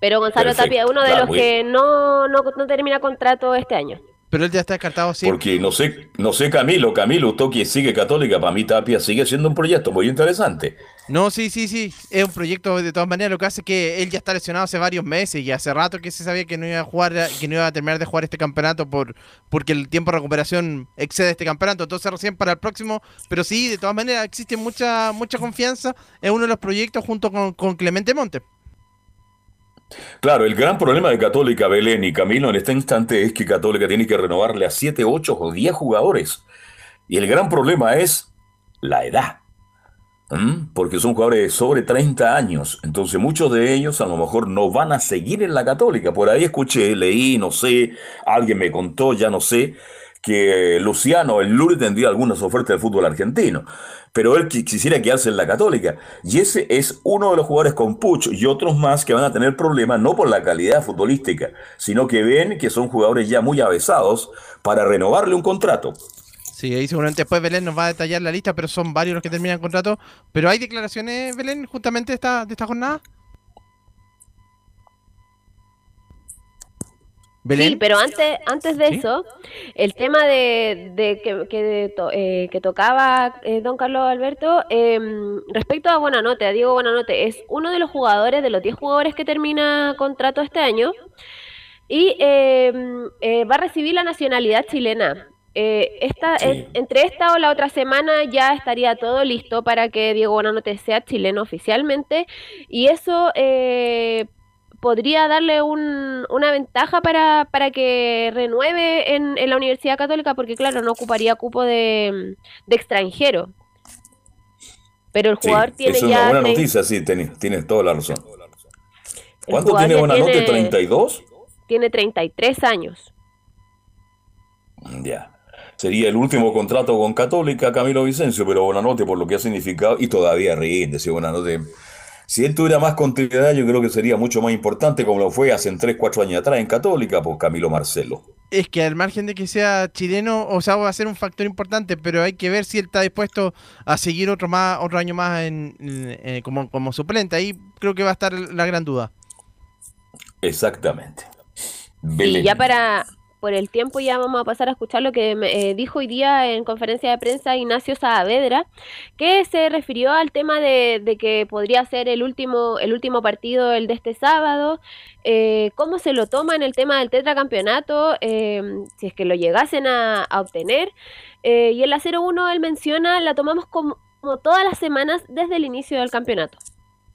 Pero Gonzalo Perfecto. Tapia es uno de los muy- que no, no, no termina contrato este año. Pero él ya está descartado, sí. Porque no sé, no sé Camilo, Camilo, usted que sigue católica, para mí Tapia sigue siendo un proyecto muy interesante. No, sí, sí, sí. Es un proyecto de todas maneras. Lo que hace es que él ya está lesionado hace varios meses y hace rato que se sabía que no iba a jugar, que no iba a terminar de jugar este campeonato por porque el tiempo de recuperación excede este campeonato. Entonces recién para el próximo. Pero sí, de todas maneras existe mucha mucha confianza en uno de los proyectos junto con, con Clemente Monte. Claro, el gran problema de Católica, Belén y Camilo en este instante es que Católica tiene que renovarle a 7, 8 o 10 jugadores. Y el gran problema es la edad. Porque son jugadores de sobre 30 años. Entonces muchos de ellos a lo mejor no van a seguir en la Católica. Por ahí escuché, leí, no sé, alguien me contó, ya no sé, que Luciano, el Luri, tendría algunas ofertas del fútbol argentino. Pero él qui- quisiera quedarse en la Católica. Y ese es uno de los jugadores con Puch y otros más que van a tener problemas, no por la calidad futbolística, sino que ven que son jugadores ya muy avesados para renovarle un contrato. Sí, ahí seguramente después Belén nos va a detallar la lista, pero son varios los que terminan contrato. Pero hay declaraciones, Belén, justamente esta, de esta jornada. Belén. Sí, pero antes, antes de ¿Sí? eso, el tema de, de que, que, to- eh, que tocaba eh, don Carlos Alberto, eh, respecto a Buenanote, a Diego Buenanote, es uno de los jugadores, de los 10 jugadores que termina contrato este año, y eh, eh, va a recibir la nacionalidad chilena. Eh, esta, es- entre esta o la otra semana ya estaría todo listo para que Diego Buenanote sea chileno oficialmente, y eso... podría darle un, una ventaja para, para que renueve en, en la Universidad Católica, porque claro, no ocuparía cupo de, de extranjero. Pero el Sí, jugador tiene es una ya... buena trein- noticia, sí, tienes, tienes toda la razón. el ¿Cuánto tiene ya Buenanote? tiene- ¿32? Tiene 33 años. Ya. Sería el último contrato con Católica, Camilo Vicencio, pero Buenanote por lo que ha significado, y todavía rinde, si Buenanote. Si él tuviera más continuidad, yo creo que sería mucho más importante, como lo fue hace 3, 4 años atrás en Católica, por Camilo Marcelo. Es que al margen de que sea chileno, o sea, va a ser un factor importante, pero hay que ver si él está dispuesto a seguir otro más, otro año más en, en- eh, como, como suplente. Ahí creo que va a estar la gran duda. Exactamente. Y Belén. ya para, por el tiempo ya vamos a pasar a escuchar lo que eh, dijo hoy día en conferencia de prensa Ignacio Saavedra, que se refirió al tema de, de que podría ser el último, el último partido, el de este sábado, eh, cómo se lo toma en el tema del tetracampeonato, eh, si es que lo llegasen a, obtener. Eh, y en la 0-1 él menciona, la tomamos como todas las semanas desde el inicio del campeonato.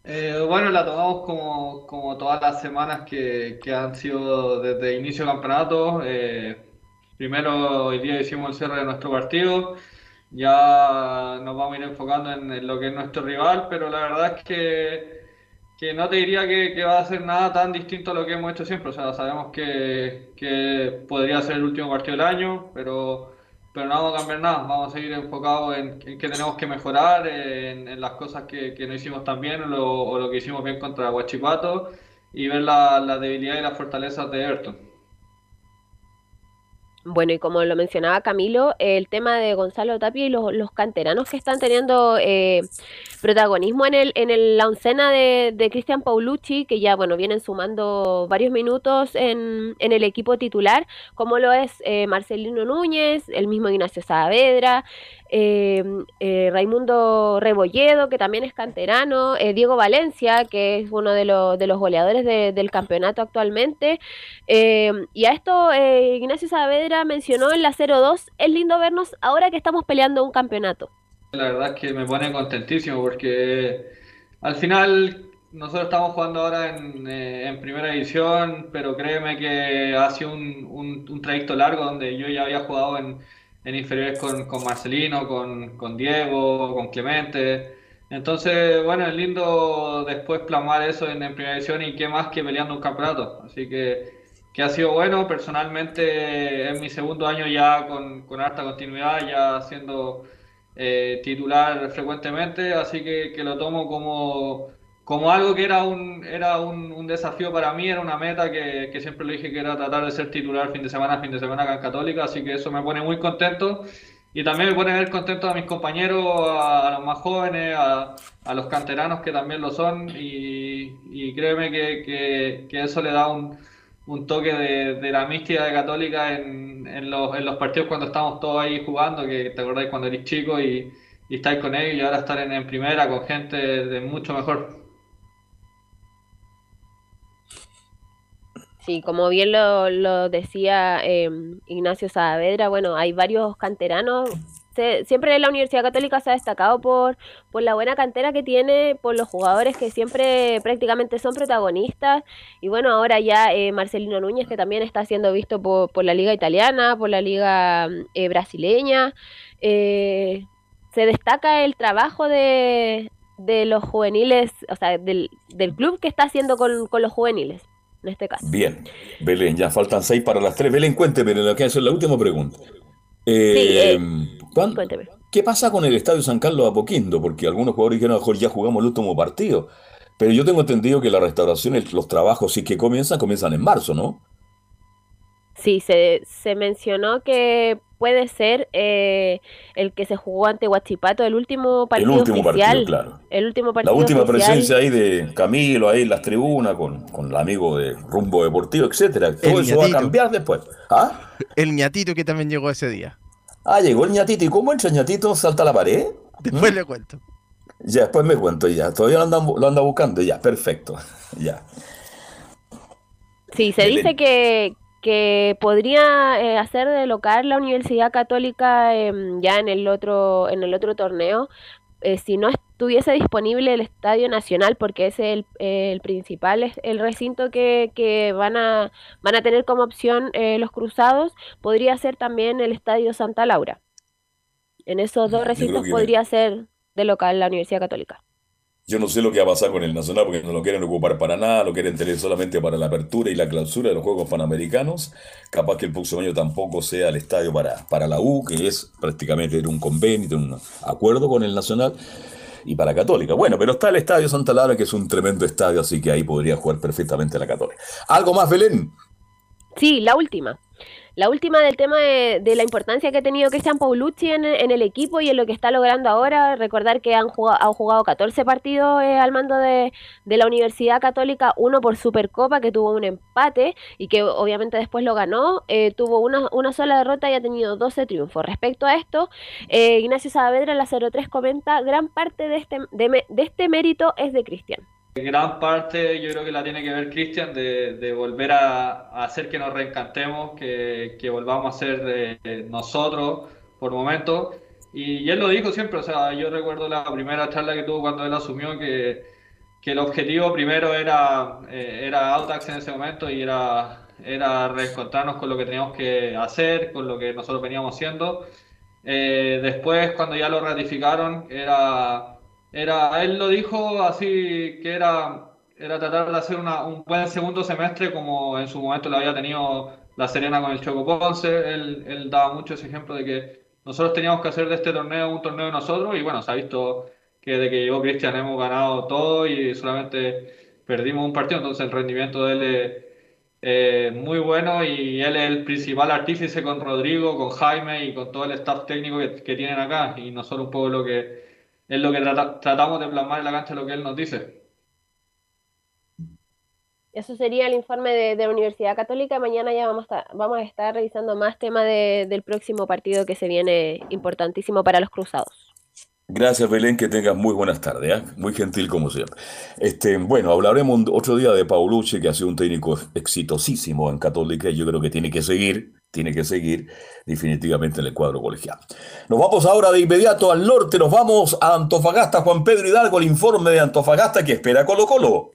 Eh, bueno, la tomamos como, como todas las semanas que, que han sido desde el inicio del campeonato. Eh, primero, hoy día hicimos el cierre de nuestro partido. Ya nos vamos a ir enfocando en, lo que es nuestro rival, pero la verdad es que, que no te diría que, que va a ser nada tan distinto a lo que hemos hecho siempre. O sea, sabemos que, que podría ser el último partido del año, pero, pero no vamos a cambiar nada. Vamos a seguir enfocados en, qué tenemos que mejorar, en, las cosas que, que no hicimos tan bien o lo, o lo que hicimos bien contra Huachipato y ver la- las debilidades y las fortalezas de Everton. Bueno, y como lo mencionaba Camilo, el tema de Gonzalo Tapia y los, los canteranos que están teniendo eh, protagonismo en el en el, la oncena de, de Cristian Paulucci, que ya bueno vienen sumando varios minutos en, en el equipo titular, como lo es eh, Marcelino Núñez, el mismo Ignacio Saavedra, eh, eh, Raimundo Rebolledo, que también es canterano, eh, Diego Valencia, que es uno de, los de los goleadores de- del campeonato actualmente. Eh, y a esto Ignacio Saavedra mencionó en la 0-2, es lindo vernos ahora que estamos peleando un campeonato. La verdad es que me pone contentísimo porque al final nosotros estamos jugando ahora en, eh, primera división, pero créeme que ha sido un, trayecto largo donde yo ya había jugado en, inferiores con, Marcelino, con, Diego, con Clemente. Entonces, bueno, es lindo después plasmar eso en, en primera división y qué más que peleando un campeonato. Así que, que ha sido bueno. Personalmente, es mi segundo año ya con, con harta continuidad, ya siendo eh, titular frecuentemente, así que, que lo tomo como, como algo que era un, era un, un desafío para mí, era una meta que, que siempre le dije que era tratar de ser titular fin de semana, fin de semana acá en Católica, así que eso me pone muy contento y también me pone ver contento a mis compañeros, a, a los más jóvenes, a, a los canteranos que también lo son y, y créeme que, que, que eso le da un, un toque de, la mística de Católica en, en los, en los partidos cuando estamos todos ahí jugando, que te acordáis cuando eres chico y, y estáis con ellos y ahora estar en, en primera con gente de mucho mejor. Sí, como bien lo, lo decía eh, Ignacio Saavedra, bueno, hay varios canteranos. Se- siempre la Universidad Católica se ha destacado por, por la buena cantera que tiene, por los jugadores que siempre prácticamente son protagonistas. Y bueno, ahora ya eh, Marcelino Núñez, que también está siendo visto por, por la liga italiana, por la liga eh, brasileña. Eh, se destaca el trabajo de, de los juveniles, o sea, del, del club que está haciendo con, con los juveniles, en este caso. Bien, Belén, ya faltan seis para las tres. Belén, cuénteme, lo que hacer la última pregunta. Eh, ¿cuán- ¿Qué pasa con el Estadio San Carlos Apoquindo? Porque algunos jugadores dijeron, a lo mejor ya jugamos el último partido. Pero yo tengo entendido que la restauración, los trabajos sí que comienzan, comienzan en marzo, ¿no? Sí, se, se mencionó que puede ser eh, el que se jugó ante Huachipato, el último partido último partido, claro. El último La partido última oficial. presencia ahí de Camilo, ahí en las tribunas, con, con el amigo de Rumbo Deportivo, etcétera. Todo El eso va a cambiar después. ¿Ah? [LAUGHS] El ñatito que también llegó ese día. Ah, llegó el ñatito. ¿Y cómo entra el ñatito? ¿Salta a la pared? Después le cuento. Ya, después me cuento ya. Todavía lo andan, bu- lo anda buscando. Ya, perfecto. [LAUGHS] Ya. Sí, se Belén. dice que, que podría eh, hacer de local la Universidad Católica em, ya en el otro, en el otro torneo, eh, si no estuviese disponible el Estadio Nacional, porque ese es el, el principal, es el recinto que, que van a, van a tener como opción eh, los cruzados, podría ser también el Estadio Santa Laura. En esos dos recintos podría ser de local la Universidad Católica. Yo no sé lo que va a pasar con el Nacional porque no lo quieren ocupar para nada, lo quieren tener solamente para la apertura y la clausura de los Juegos Panamericanos. Capaz que el próximo año tampoco sea el estadio para, para la U, que es prácticamente un convenio, un acuerdo con el Nacional, y para Católica. Bueno, pero está el Estadio Santa Laura, que es un tremendo estadio, así que ahí podría jugar perfectamente la Católica. ¿Algo más, Belén? Sí, la última. La última del tema de, la importancia que ha tenido Cristian Paulucci en, en el equipo y en lo que está logrando ahora. Recordar que han jugado, han jugado 14 partidos eh, al mando de, la Universidad Católica, uno por Supercopa que tuvo un empate y que obviamente después lo ganó. eh, tuvo una, una sola derrota y ha tenido 12 triunfos. Respecto a esto, eh, Ignacio Saavedra la 03 comenta, gran parte de este, de, de este mérito es de Cristian. Gran parte yo creo que la tiene que ver Cristian de, de volver a, a hacer que nos reencantemos, que, que volvamos a ser eh, nosotros por momentos. Y, y él lo dijo siempre, o sea, yo recuerdo la primera charla que tuvo cuando él asumió que, que el objetivo primero era, eh, era Audax en ese momento y era, era reencontrarnos con lo que teníamos que hacer, con lo que nosotros veníamos haciendo. Eh, después, cuando ya lo ratificaron, era, era, él lo dijo así, que era, era tratar de hacer una- un buen segundo semestre como en su momento lo había tenido La Serena con el Choco Ponce. Él, él daba mucho ese ejemplo de que nosotros teníamos que hacer de este torneo un torneo de nosotros y bueno, se ha visto que de que llegó Cristian hemos ganado todo y solamente perdimos un partido, entonces el rendimiento de él es, eh, muy bueno y él es el principal artífice con Rodrigo, con Jaime y con todo el staff técnico que, que tienen acá y nosotros un poco lo que es lo que trata- tratamos de plasmar en la cancha lo que él nos dice. Eso sería el informe de, de la Universidad Católica. Mañana ya vamos a, vamos a estar revisando más temas de- del próximo partido que se viene importantísimo para los cruzados. Gracias, Belén, que tengas muy buenas tardes, ¿ah? muy gentil como siempre. Este, bueno, hablaremos otro día de Paulucci, que ha sido un técnico exitosísimo en Católica y yo creo que tiene que seguir, tiene que seguir definitivamente en el cuadro colegial. Nos vamos ahora de inmediato al norte, nos vamos a Antofagasta, Juan Pedro Hidalgo, el informe de Antofagasta que espera Colo Colo.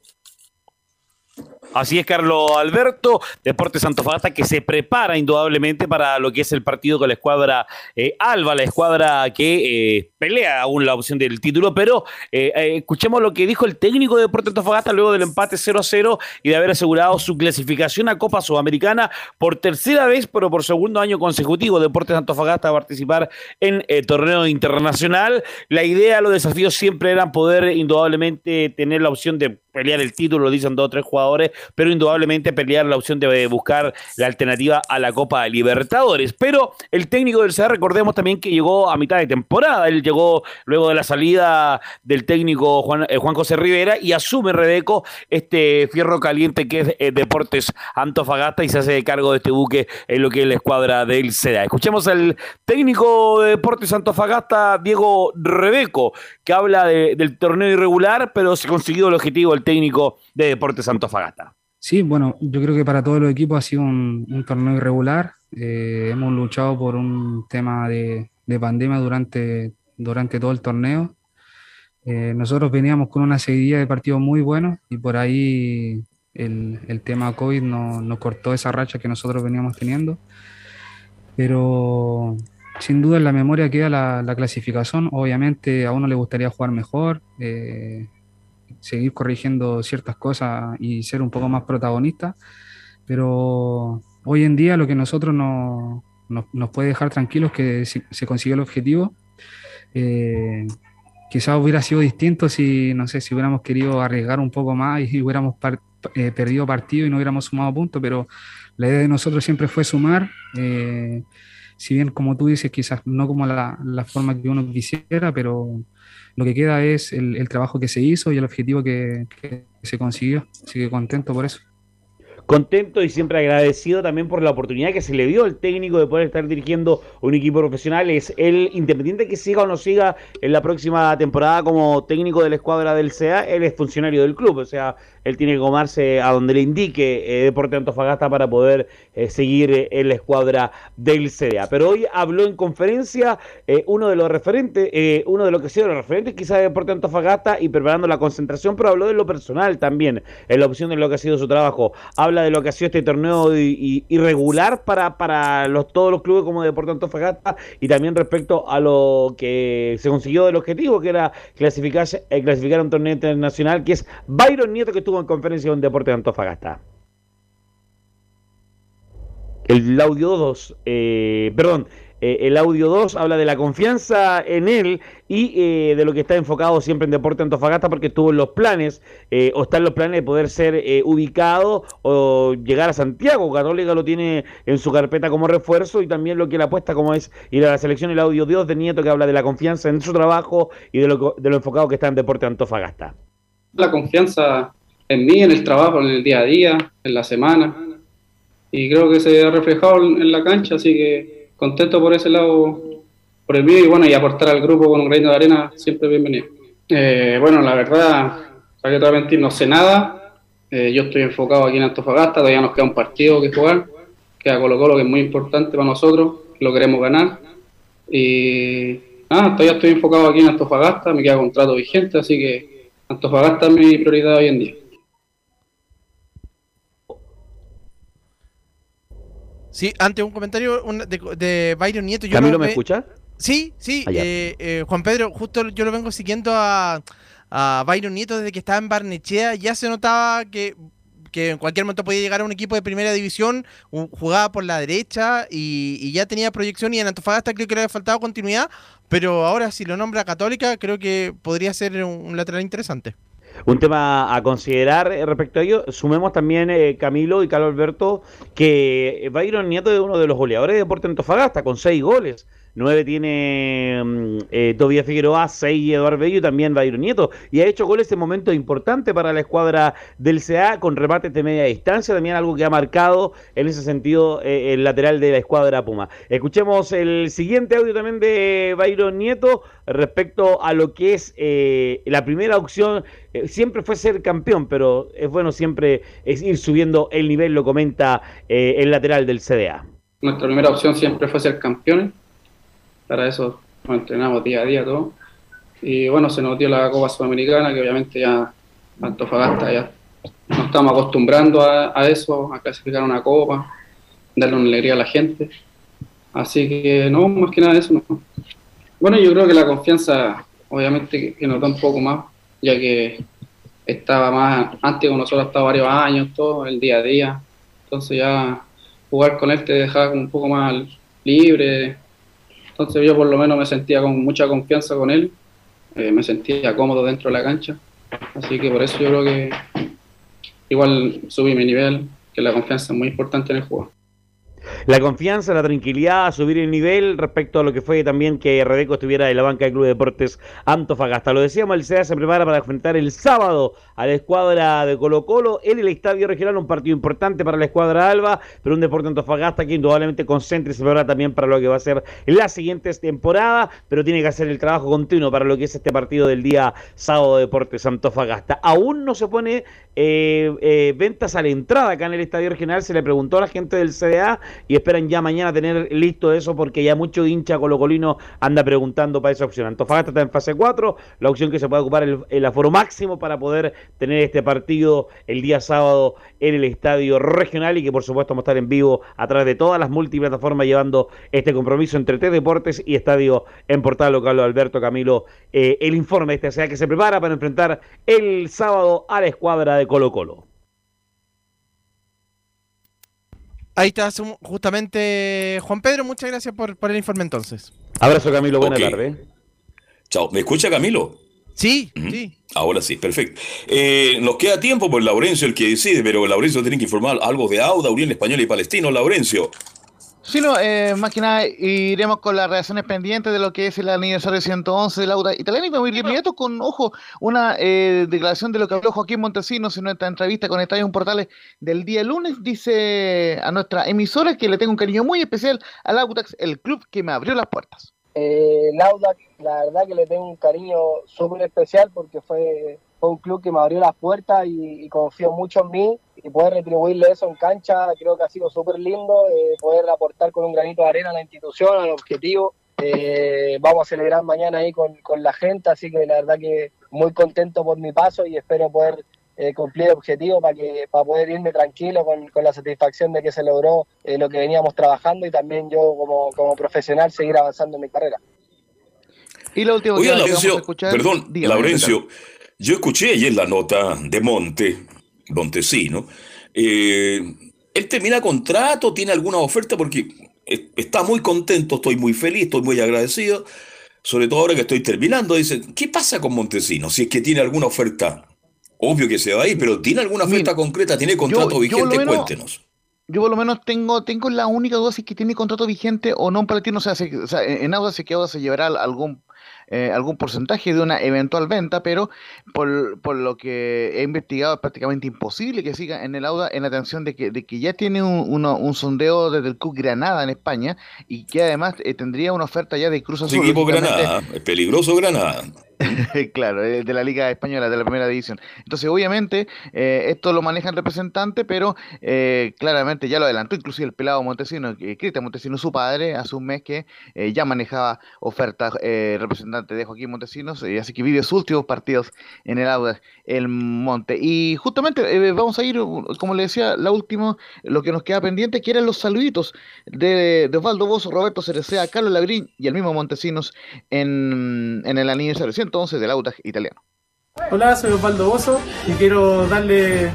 Así es, Carlos Alberto, Deportes Antofagasta que se prepara indudablemente para lo que es el partido con la escuadra eh, Alba, la escuadra que eh, pelea aún la opción del título, pero eh, eh, escuchemos lo que dijo el técnico de Deportes Antofagasta luego del empate 0 a 0 y de haber asegurado su clasificación a Copa Sudamericana por tercera vez, pero por segundo año consecutivo. Deportes Antofagasta a participar en eh, torneo internacional. La idea, los desafíos siempre eran poder indudablemente tener la opción de pelear el título, lo dicen dos o tres jugadores, pero indudablemente pelear la opción de buscar la alternativa a la Copa Libertadores. Pero el técnico del CR, recordemos también que llegó a mitad de temporada, él llegó luego de la salida del técnico Juan, eh, Juan José Rivera y asume Rebeco este fierro caliente que es eh, Deportes Antofagasta y se hace cargo de este buque en lo que es la escuadra del CEDA. Escuchemos al técnico de Deportes Antofagasta, Diego Rebeco, que habla de- del torneo irregular, pero se consiguió el objetivo el técnico de Deportes Antofagasta. Sí, bueno, yo creo que para todos los equipos ha sido un, torneo irregular. Eh, hemos luchado por un tema de pandemia durante, durante todo el torneo. Eh, nosotros veníamos con una seguidilla de partidos muy buenos y por ahí el, el tema COVID no- nos cortó esa racha que nosotros veníamos teniendo. Pero sin duda en la memoria queda la, la clasificación. Obviamente a uno le gustaría jugar mejor. eh, seguir corrigiendo ciertas cosas y ser un poco más protagonista, pero hoy en día lo que nosotros no- nos, nos puede dejar tranquilos es que si- se consiguió el objetivo. Eh, quizás hubiera sido distinto si, no sé, si hubiéramos querido arriesgar un poco más y hubiéramos par- eh, perdido partido y no hubiéramos sumado puntos, pero la idea de nosotros siempre fue sumar. eh, si bien, como tú dices, quizás no como la, la forma que uno quisiera, pero lo que queda es el, el trabajo que se hizo y el objetivo que, que se consiguió. Así que contento por eso. Contento y siempre agradecido también por la oportunidad que se le dio al técnico de poder estar dirigiendo un equipo profesional. Es el independiente que siga o no siga en la próxima temporada como técnico de la escuadra del CEA, él es funcionario del club. O sea, él tiene que comarse a donde le indique eh, Deporte Antofagasta para poder eh, seguir en la escuadra del CDA. Pero hoy habló en conferencia eh, uno de los referentes, uno de los que ha sido los referentes quizás de Deporte Antofagasta y preparando la concentración, pero habló de lo personal también, en la opción de lo que ha sido su trabajo. Habla de lo que ha sido este torneo irregular para, para los, todos los clubes como Deporte Antofagasta y también respecto a lo que se consiguió del objetivo, que era clasificarse, eh, clasificar a un torneo internacional, que es Byron Nieto que estuvo en conferencia con Deporte Antofagasta. El audio 2, eh, perdón, eh, el audio 2 habla de la confianza en él y eh, de lo que está enfocado siempre en Deporte Antofagasta porque estuvo en los planes, eh, o está en los planes de poder ser eh, ubicado o llegar a Santiago. Católica lo tiene en su carpeta como refuerzo y también lo que le apuesta como es ir a la selección, el audio 2 de Nieto que habla de la confianza en su trabajo y de lo, de lo enfocado que está en Deporte Antofagasta. la confianza en mí, en el trabajo, en el día a día, en la semana. Y creo que se ha reflejado en en la cancha, así que contento por ese lado, por el mío y bueno, y aportar al grupo con un granito de arena, siempre bienvenido. Eh, bueno, la verdad, para que te voy mentir, no sé nada. Eh, yo estoy enfocado aquí en Antofagasta, todavía nos queda un partido que jugar, queda Colo Colo, que es muy importante para nosotros, lo queremos ganar. Y nada, todavía estoy enfocado aquí en Antofagasta, me queda contrato vigente, así que Antofagasta es mi prioridad hoy en día. Sí, antes un comentario un- de, de Byron Nieto. Yo ¿Camilo lo me ve- escucha? Sí, sí. Ah, eh, eh, Juan Pedro, justo yo lo vengo siguiendo a, a Byron Nieto desde que estaba en Barnechea. Ya se notaba que, que en cualquier momento podía llegar a un equipo de primera división, jugaba por la derecha y, y ya tenía proyección. Y en Antofagasta creo que le había faltado continuidad. Pero ahora, si lo nombra Católica, creo que podría ser un, un lateral interesante. Un tema a considerar eh, respecto a ello, sumemos también eh, Camilo y Carlos Alberto que Byron Nieto es uno de los goleadores de Deporte Antofagasta con seis goles. Nueve tiene mm, eh, Tobías Figueroa, seis Eduardo Bello también Byron Nieto. Y ha hecho goles en momentos importantes para la escuadra del CA con remates de media distancia, también algo que ha marcado en ese sentido eh, el lateral de la escuadra Puma. Escuchemos el siguiente audio también de Byron Nieto respecto a lo que es eh, la primera opción. Eh, siempre fue ser campeón, pero es bueno siempre ir subiendo el nivel, lo comenta el lateral del CDA. Nuestra primera opción siempre fue ser campeones. Para eso nos entrenamos día a día todo. Y bueno, se nos dio la Copa Sudamericana, que obviamente ya Antofagasta ya nos estamos acostumbrando a, eso, a clasificar una copa, darle una alegría a la gente. Así que no, más que nada eso. No. Bueno, yo creo que la confianza, obviamente, que, nos da un poco más, ya que estaba más, antes con nosotros estaba varios años, todo, el día a día. Entonces ya jugar con él te dejaba un poco más libre. Entonces yo por lo menos me sentía con mucha confianza con él, eh, me sentía cómodo dentro de la cancha. Así que por eso yo creo que igual subí mi nivel, que la confianza es muy importante en el juego. La confianza, la tranquilidad, subir el nivel respecto a lo que fue también que Redeco estuviera en la banca del Club de Deportes Antofagasta. Lo decíamos, el CEA se prepara para enfrentar el sábado a la escuadra de Colo Colo en el Estadio Regional, un partido importante para la escuadra Alba, pero un Deporte Antofagasta que indudablemente concentra y se prepara también para lo que va a ser las siguientes temporadas, pero tiene que hacer el trabajo continuo para lo que es este partido del día sábado de Deportes Antofagasta. Aún no se pone eh, eh, ventas a la entrada acá en el Estadio Regional, se le preguntó a la gente del CDA y esperan ya mañana tener listo eso porque ya mucho hincha colocolino anda preguntando para esa opción. Antofagasta está en fase 4, la opción que se puede ocupar el, el aforo máximo para poder tener este partido el día sábado en el estadio regional y que por supuesto vamos a estar en vivo a través de todas las multiplataformas llevando este compromiso entre T Deportes y Estadio en Portal Local Alberto Camilo, eh, el informe de este sea que se prepara para enfrentar el sábado a la escuadra de Colo Colo. Ahí está justamente Juan Pedro, muchas gracias por, por el informe entonces. Abrazo Camilo, buena Ok. tarde. Chao. ¿Me escucha Camilo? Sí, sí. Ahora sí, perfecto. Eh, nos queda tiempo por Laurencio el que decide, pero Laurencio tiene que informar algo de Auda, Unión Española y Palestino. Laurencio. Sí, no, eh, más que nada iremos con las reacciones pendientes de lo que es el aniversario 111 de Laura Italiana y vamos a ir inmediato con, ojo, una eh, declaración de lo que habló Joaquín Montesinos en nuestra entrevista con Estadio Portales del día lunes. Dice a nuestra emisora que le tengo un cariño muy especial al Autax, el club que me abrió las puertas. Eh, Lauda, la verdad que le tengo un cariño súper especial porque fue, un club que me abrió las puertas y, y confió mucho en mí y poder retribuirle eso en cancha creo que ha sido súper lindo, eh, poder aportar con un granito de arena a la institución, al objetivo. Eh, vamos a celebrar mañana ahí con, con la gente, así que la verdad que muy contento por mi paso y espero poder eh, cumplir el objetivo para que para poder irme tranquilo con, con la satisfacción de que se logró eh, lo que veníamos trabajando y también yo como, como profesional seguir avanzando en mi carrera. Y lo último Oiga, que vamos a Laurencio, escuchar- perdón, dígame, Laurencio, yo escuché ayer la nota de Monte, Montesino. Eh, ¿Él termina contrato? ¿Tiene alguna oferta? Porque está muy contento, estoy muy feliz, estoy muy agradecido. Sobre todo ahora que estoy terminando, dice, ¿qué pasa con Montesino? Si es que tiene alguna oferta, obvio que se va a ir, pero ¿tiene alguna oferta concreta? ¿Tiene contrato yo vigente? menos- Cuéntenos. Yo por lo menos tengo, tengo la única duda si es que tiene contrato vigente o no en Palatino. O sea, si- o sea, en Auda se quedó, se llevará algún eh, algún porcentaje de una eventual venta, pero por, por lo que he investigado es prácticamente imposible que siga en el Auda en atención de que, de que ya tiene un, uno- un sondeo desde el Club Granada en España y que además eh, tendría una oferta ya de Cruz Azul. equipo Granada, es peligroso Granada. [LAUGHS] claro, eh, de la Liga Española, de la primera división. Entonces, obviamente, eh, esto lo maneja el representante, pero eh, claramente ya lo adelantó, inclusive el pelado Montesino, eh, Cristian Montesino, su padre, hace un mes que eh, ya manejaba ofertas representante de Joaquín Montesinos, así que vive sus últimos partidos en el Audax, el Monte. Y justamente vamos a ir, como le decía, la última, lo que nos queda pendiente, que eran los saluditos de, de Osvaldo Bozo, Roberto Cerecea, Carlos Labrín y el mismo Montesinos en, en el aniversario 111 del Audax italiano. Hola, soy Osvaldo Bozo y quiero darle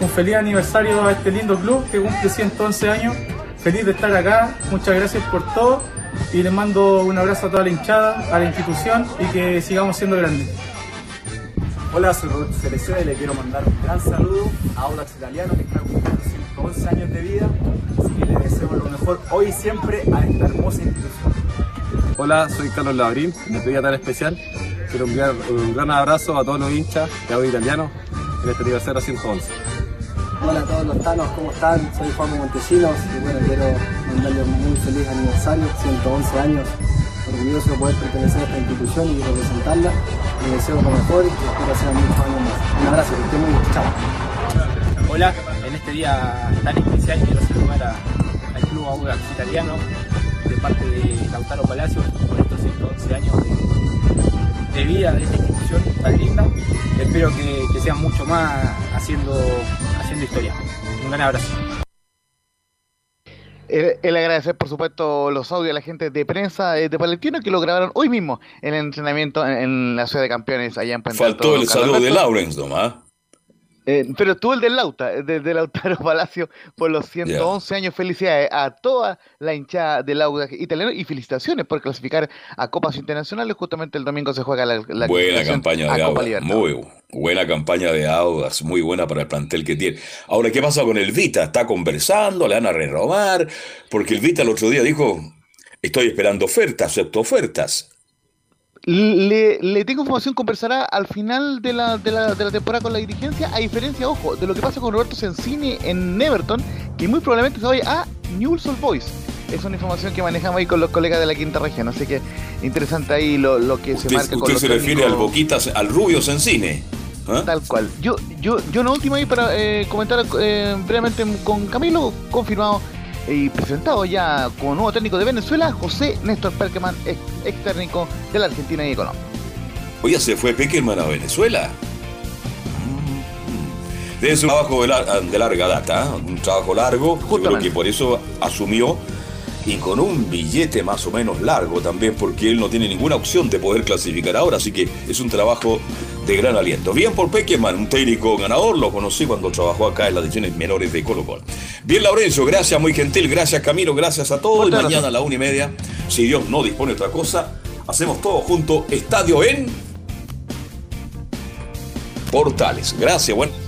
un feliz aniversario a este lindo club que cumple 111 años. Feliz de estar acá, muchas gracias por todo y les mando un abrazo a toda la hinchada, a la institución y que sigamos siendo grandes. Hola, soy Roberto Selección y le quiero mandar un gran saludo a Audax Italiano que está cumpliendo 111 años de vida. Así que le deseo lo mejor hoy y siempre a esta hermosa institución. Hola, soy Carlos Labrín, de Pedida Tan Especial. Quiero enviar un gran abrazo a todos los hinchas de Audax Italiano en este aniversario 111. Hola a todos los tanos, ¿cómo están? Soy Juan Montesinos y bueno, quiero mandarle un muy feliz aniversario, 111 años, orgulloso de poder pertenecer a esta institución y representarla. Les deseo lo mejor y espero sean muchos años más. Un abrazo, que estén muy bien, chao. Hola, en este día tan especial quiero saludar a- al Club Audax Italiano de parte de Lautaro Palacios por estos 111 años de, de vida de esta institución tan linda. Espero que, que sean mucho más haciendo, haciendo historia. Un gran abrazo. El, el agradecer, por supuesto, los audios a la gente de prensa eh, de Palestino que lo grabaron hoy mismo en el entrenamiento en, en la ciudad de campeones allá en Faltó el saludo de. Lawrence nomás. Eh, pero estuvo el del Lauta, eh, de, de Lautaro [LAUGHS] Palacio, por los 111 años. Felicidades a toda la hinchada del Audax italiano y felicitaciones por clasificar a Copas Internacionales. Justamente el domingo se juega la, la buena campaña de. Libertadores. Muy buena campaña de Audax. Muy buena para el plantel que tiene. Ahora, ¿qué pasa con el Vita? Está conversando, le van a renovar. Porque el Vita el otro día dijo: Estoy esperando ofertas, acepto ofertas. Le, le tengo información, conversará al final de la, de, la, de la temporada con la dirigencia, a diferencia, ojo, de lo que pasa con Roberto Sensini en Everton, que muy probablemente se vaya a Newell's Old Boys. Es una información que manejamos ahí con los colegas de la quinta región, así que interesante ahí lo, lo que se marca con usted los se refiere al. Boquitas, al Rubio Sensine. ¿ah? Tal cual. Yo, yo, yo una última ahí para eh, comentar eh, brevemente con Camilo, confirmado y presentado ya como nuevo técnico de Venezuela, José Néstor Perkeman, ex, ex técnico de la Argentina y de Colombia. Oye, se fue Peckerman a Venezuela. Ser un trabajo de, lar- de larga data, ¿eh? un trabajo largo. Yo creo que por eso asumió y con un billete más o menos largo también, porque él no tiene ninguna opción de poder clasificar ahora, así que es un trabajo de gran aliento. Bien por Peckerman, un técnico ganador, lo conocí cuando trabajó acá en las divisiones menores de Colo Colo. Bien, Laurencio, gracias, muy gentil, gracias Camilo, gracias a todos. Y mañana a la una y media, si Dios no dispone otra cosa, hacemos todo junto, Estadio en Portales. Gracias, bueno.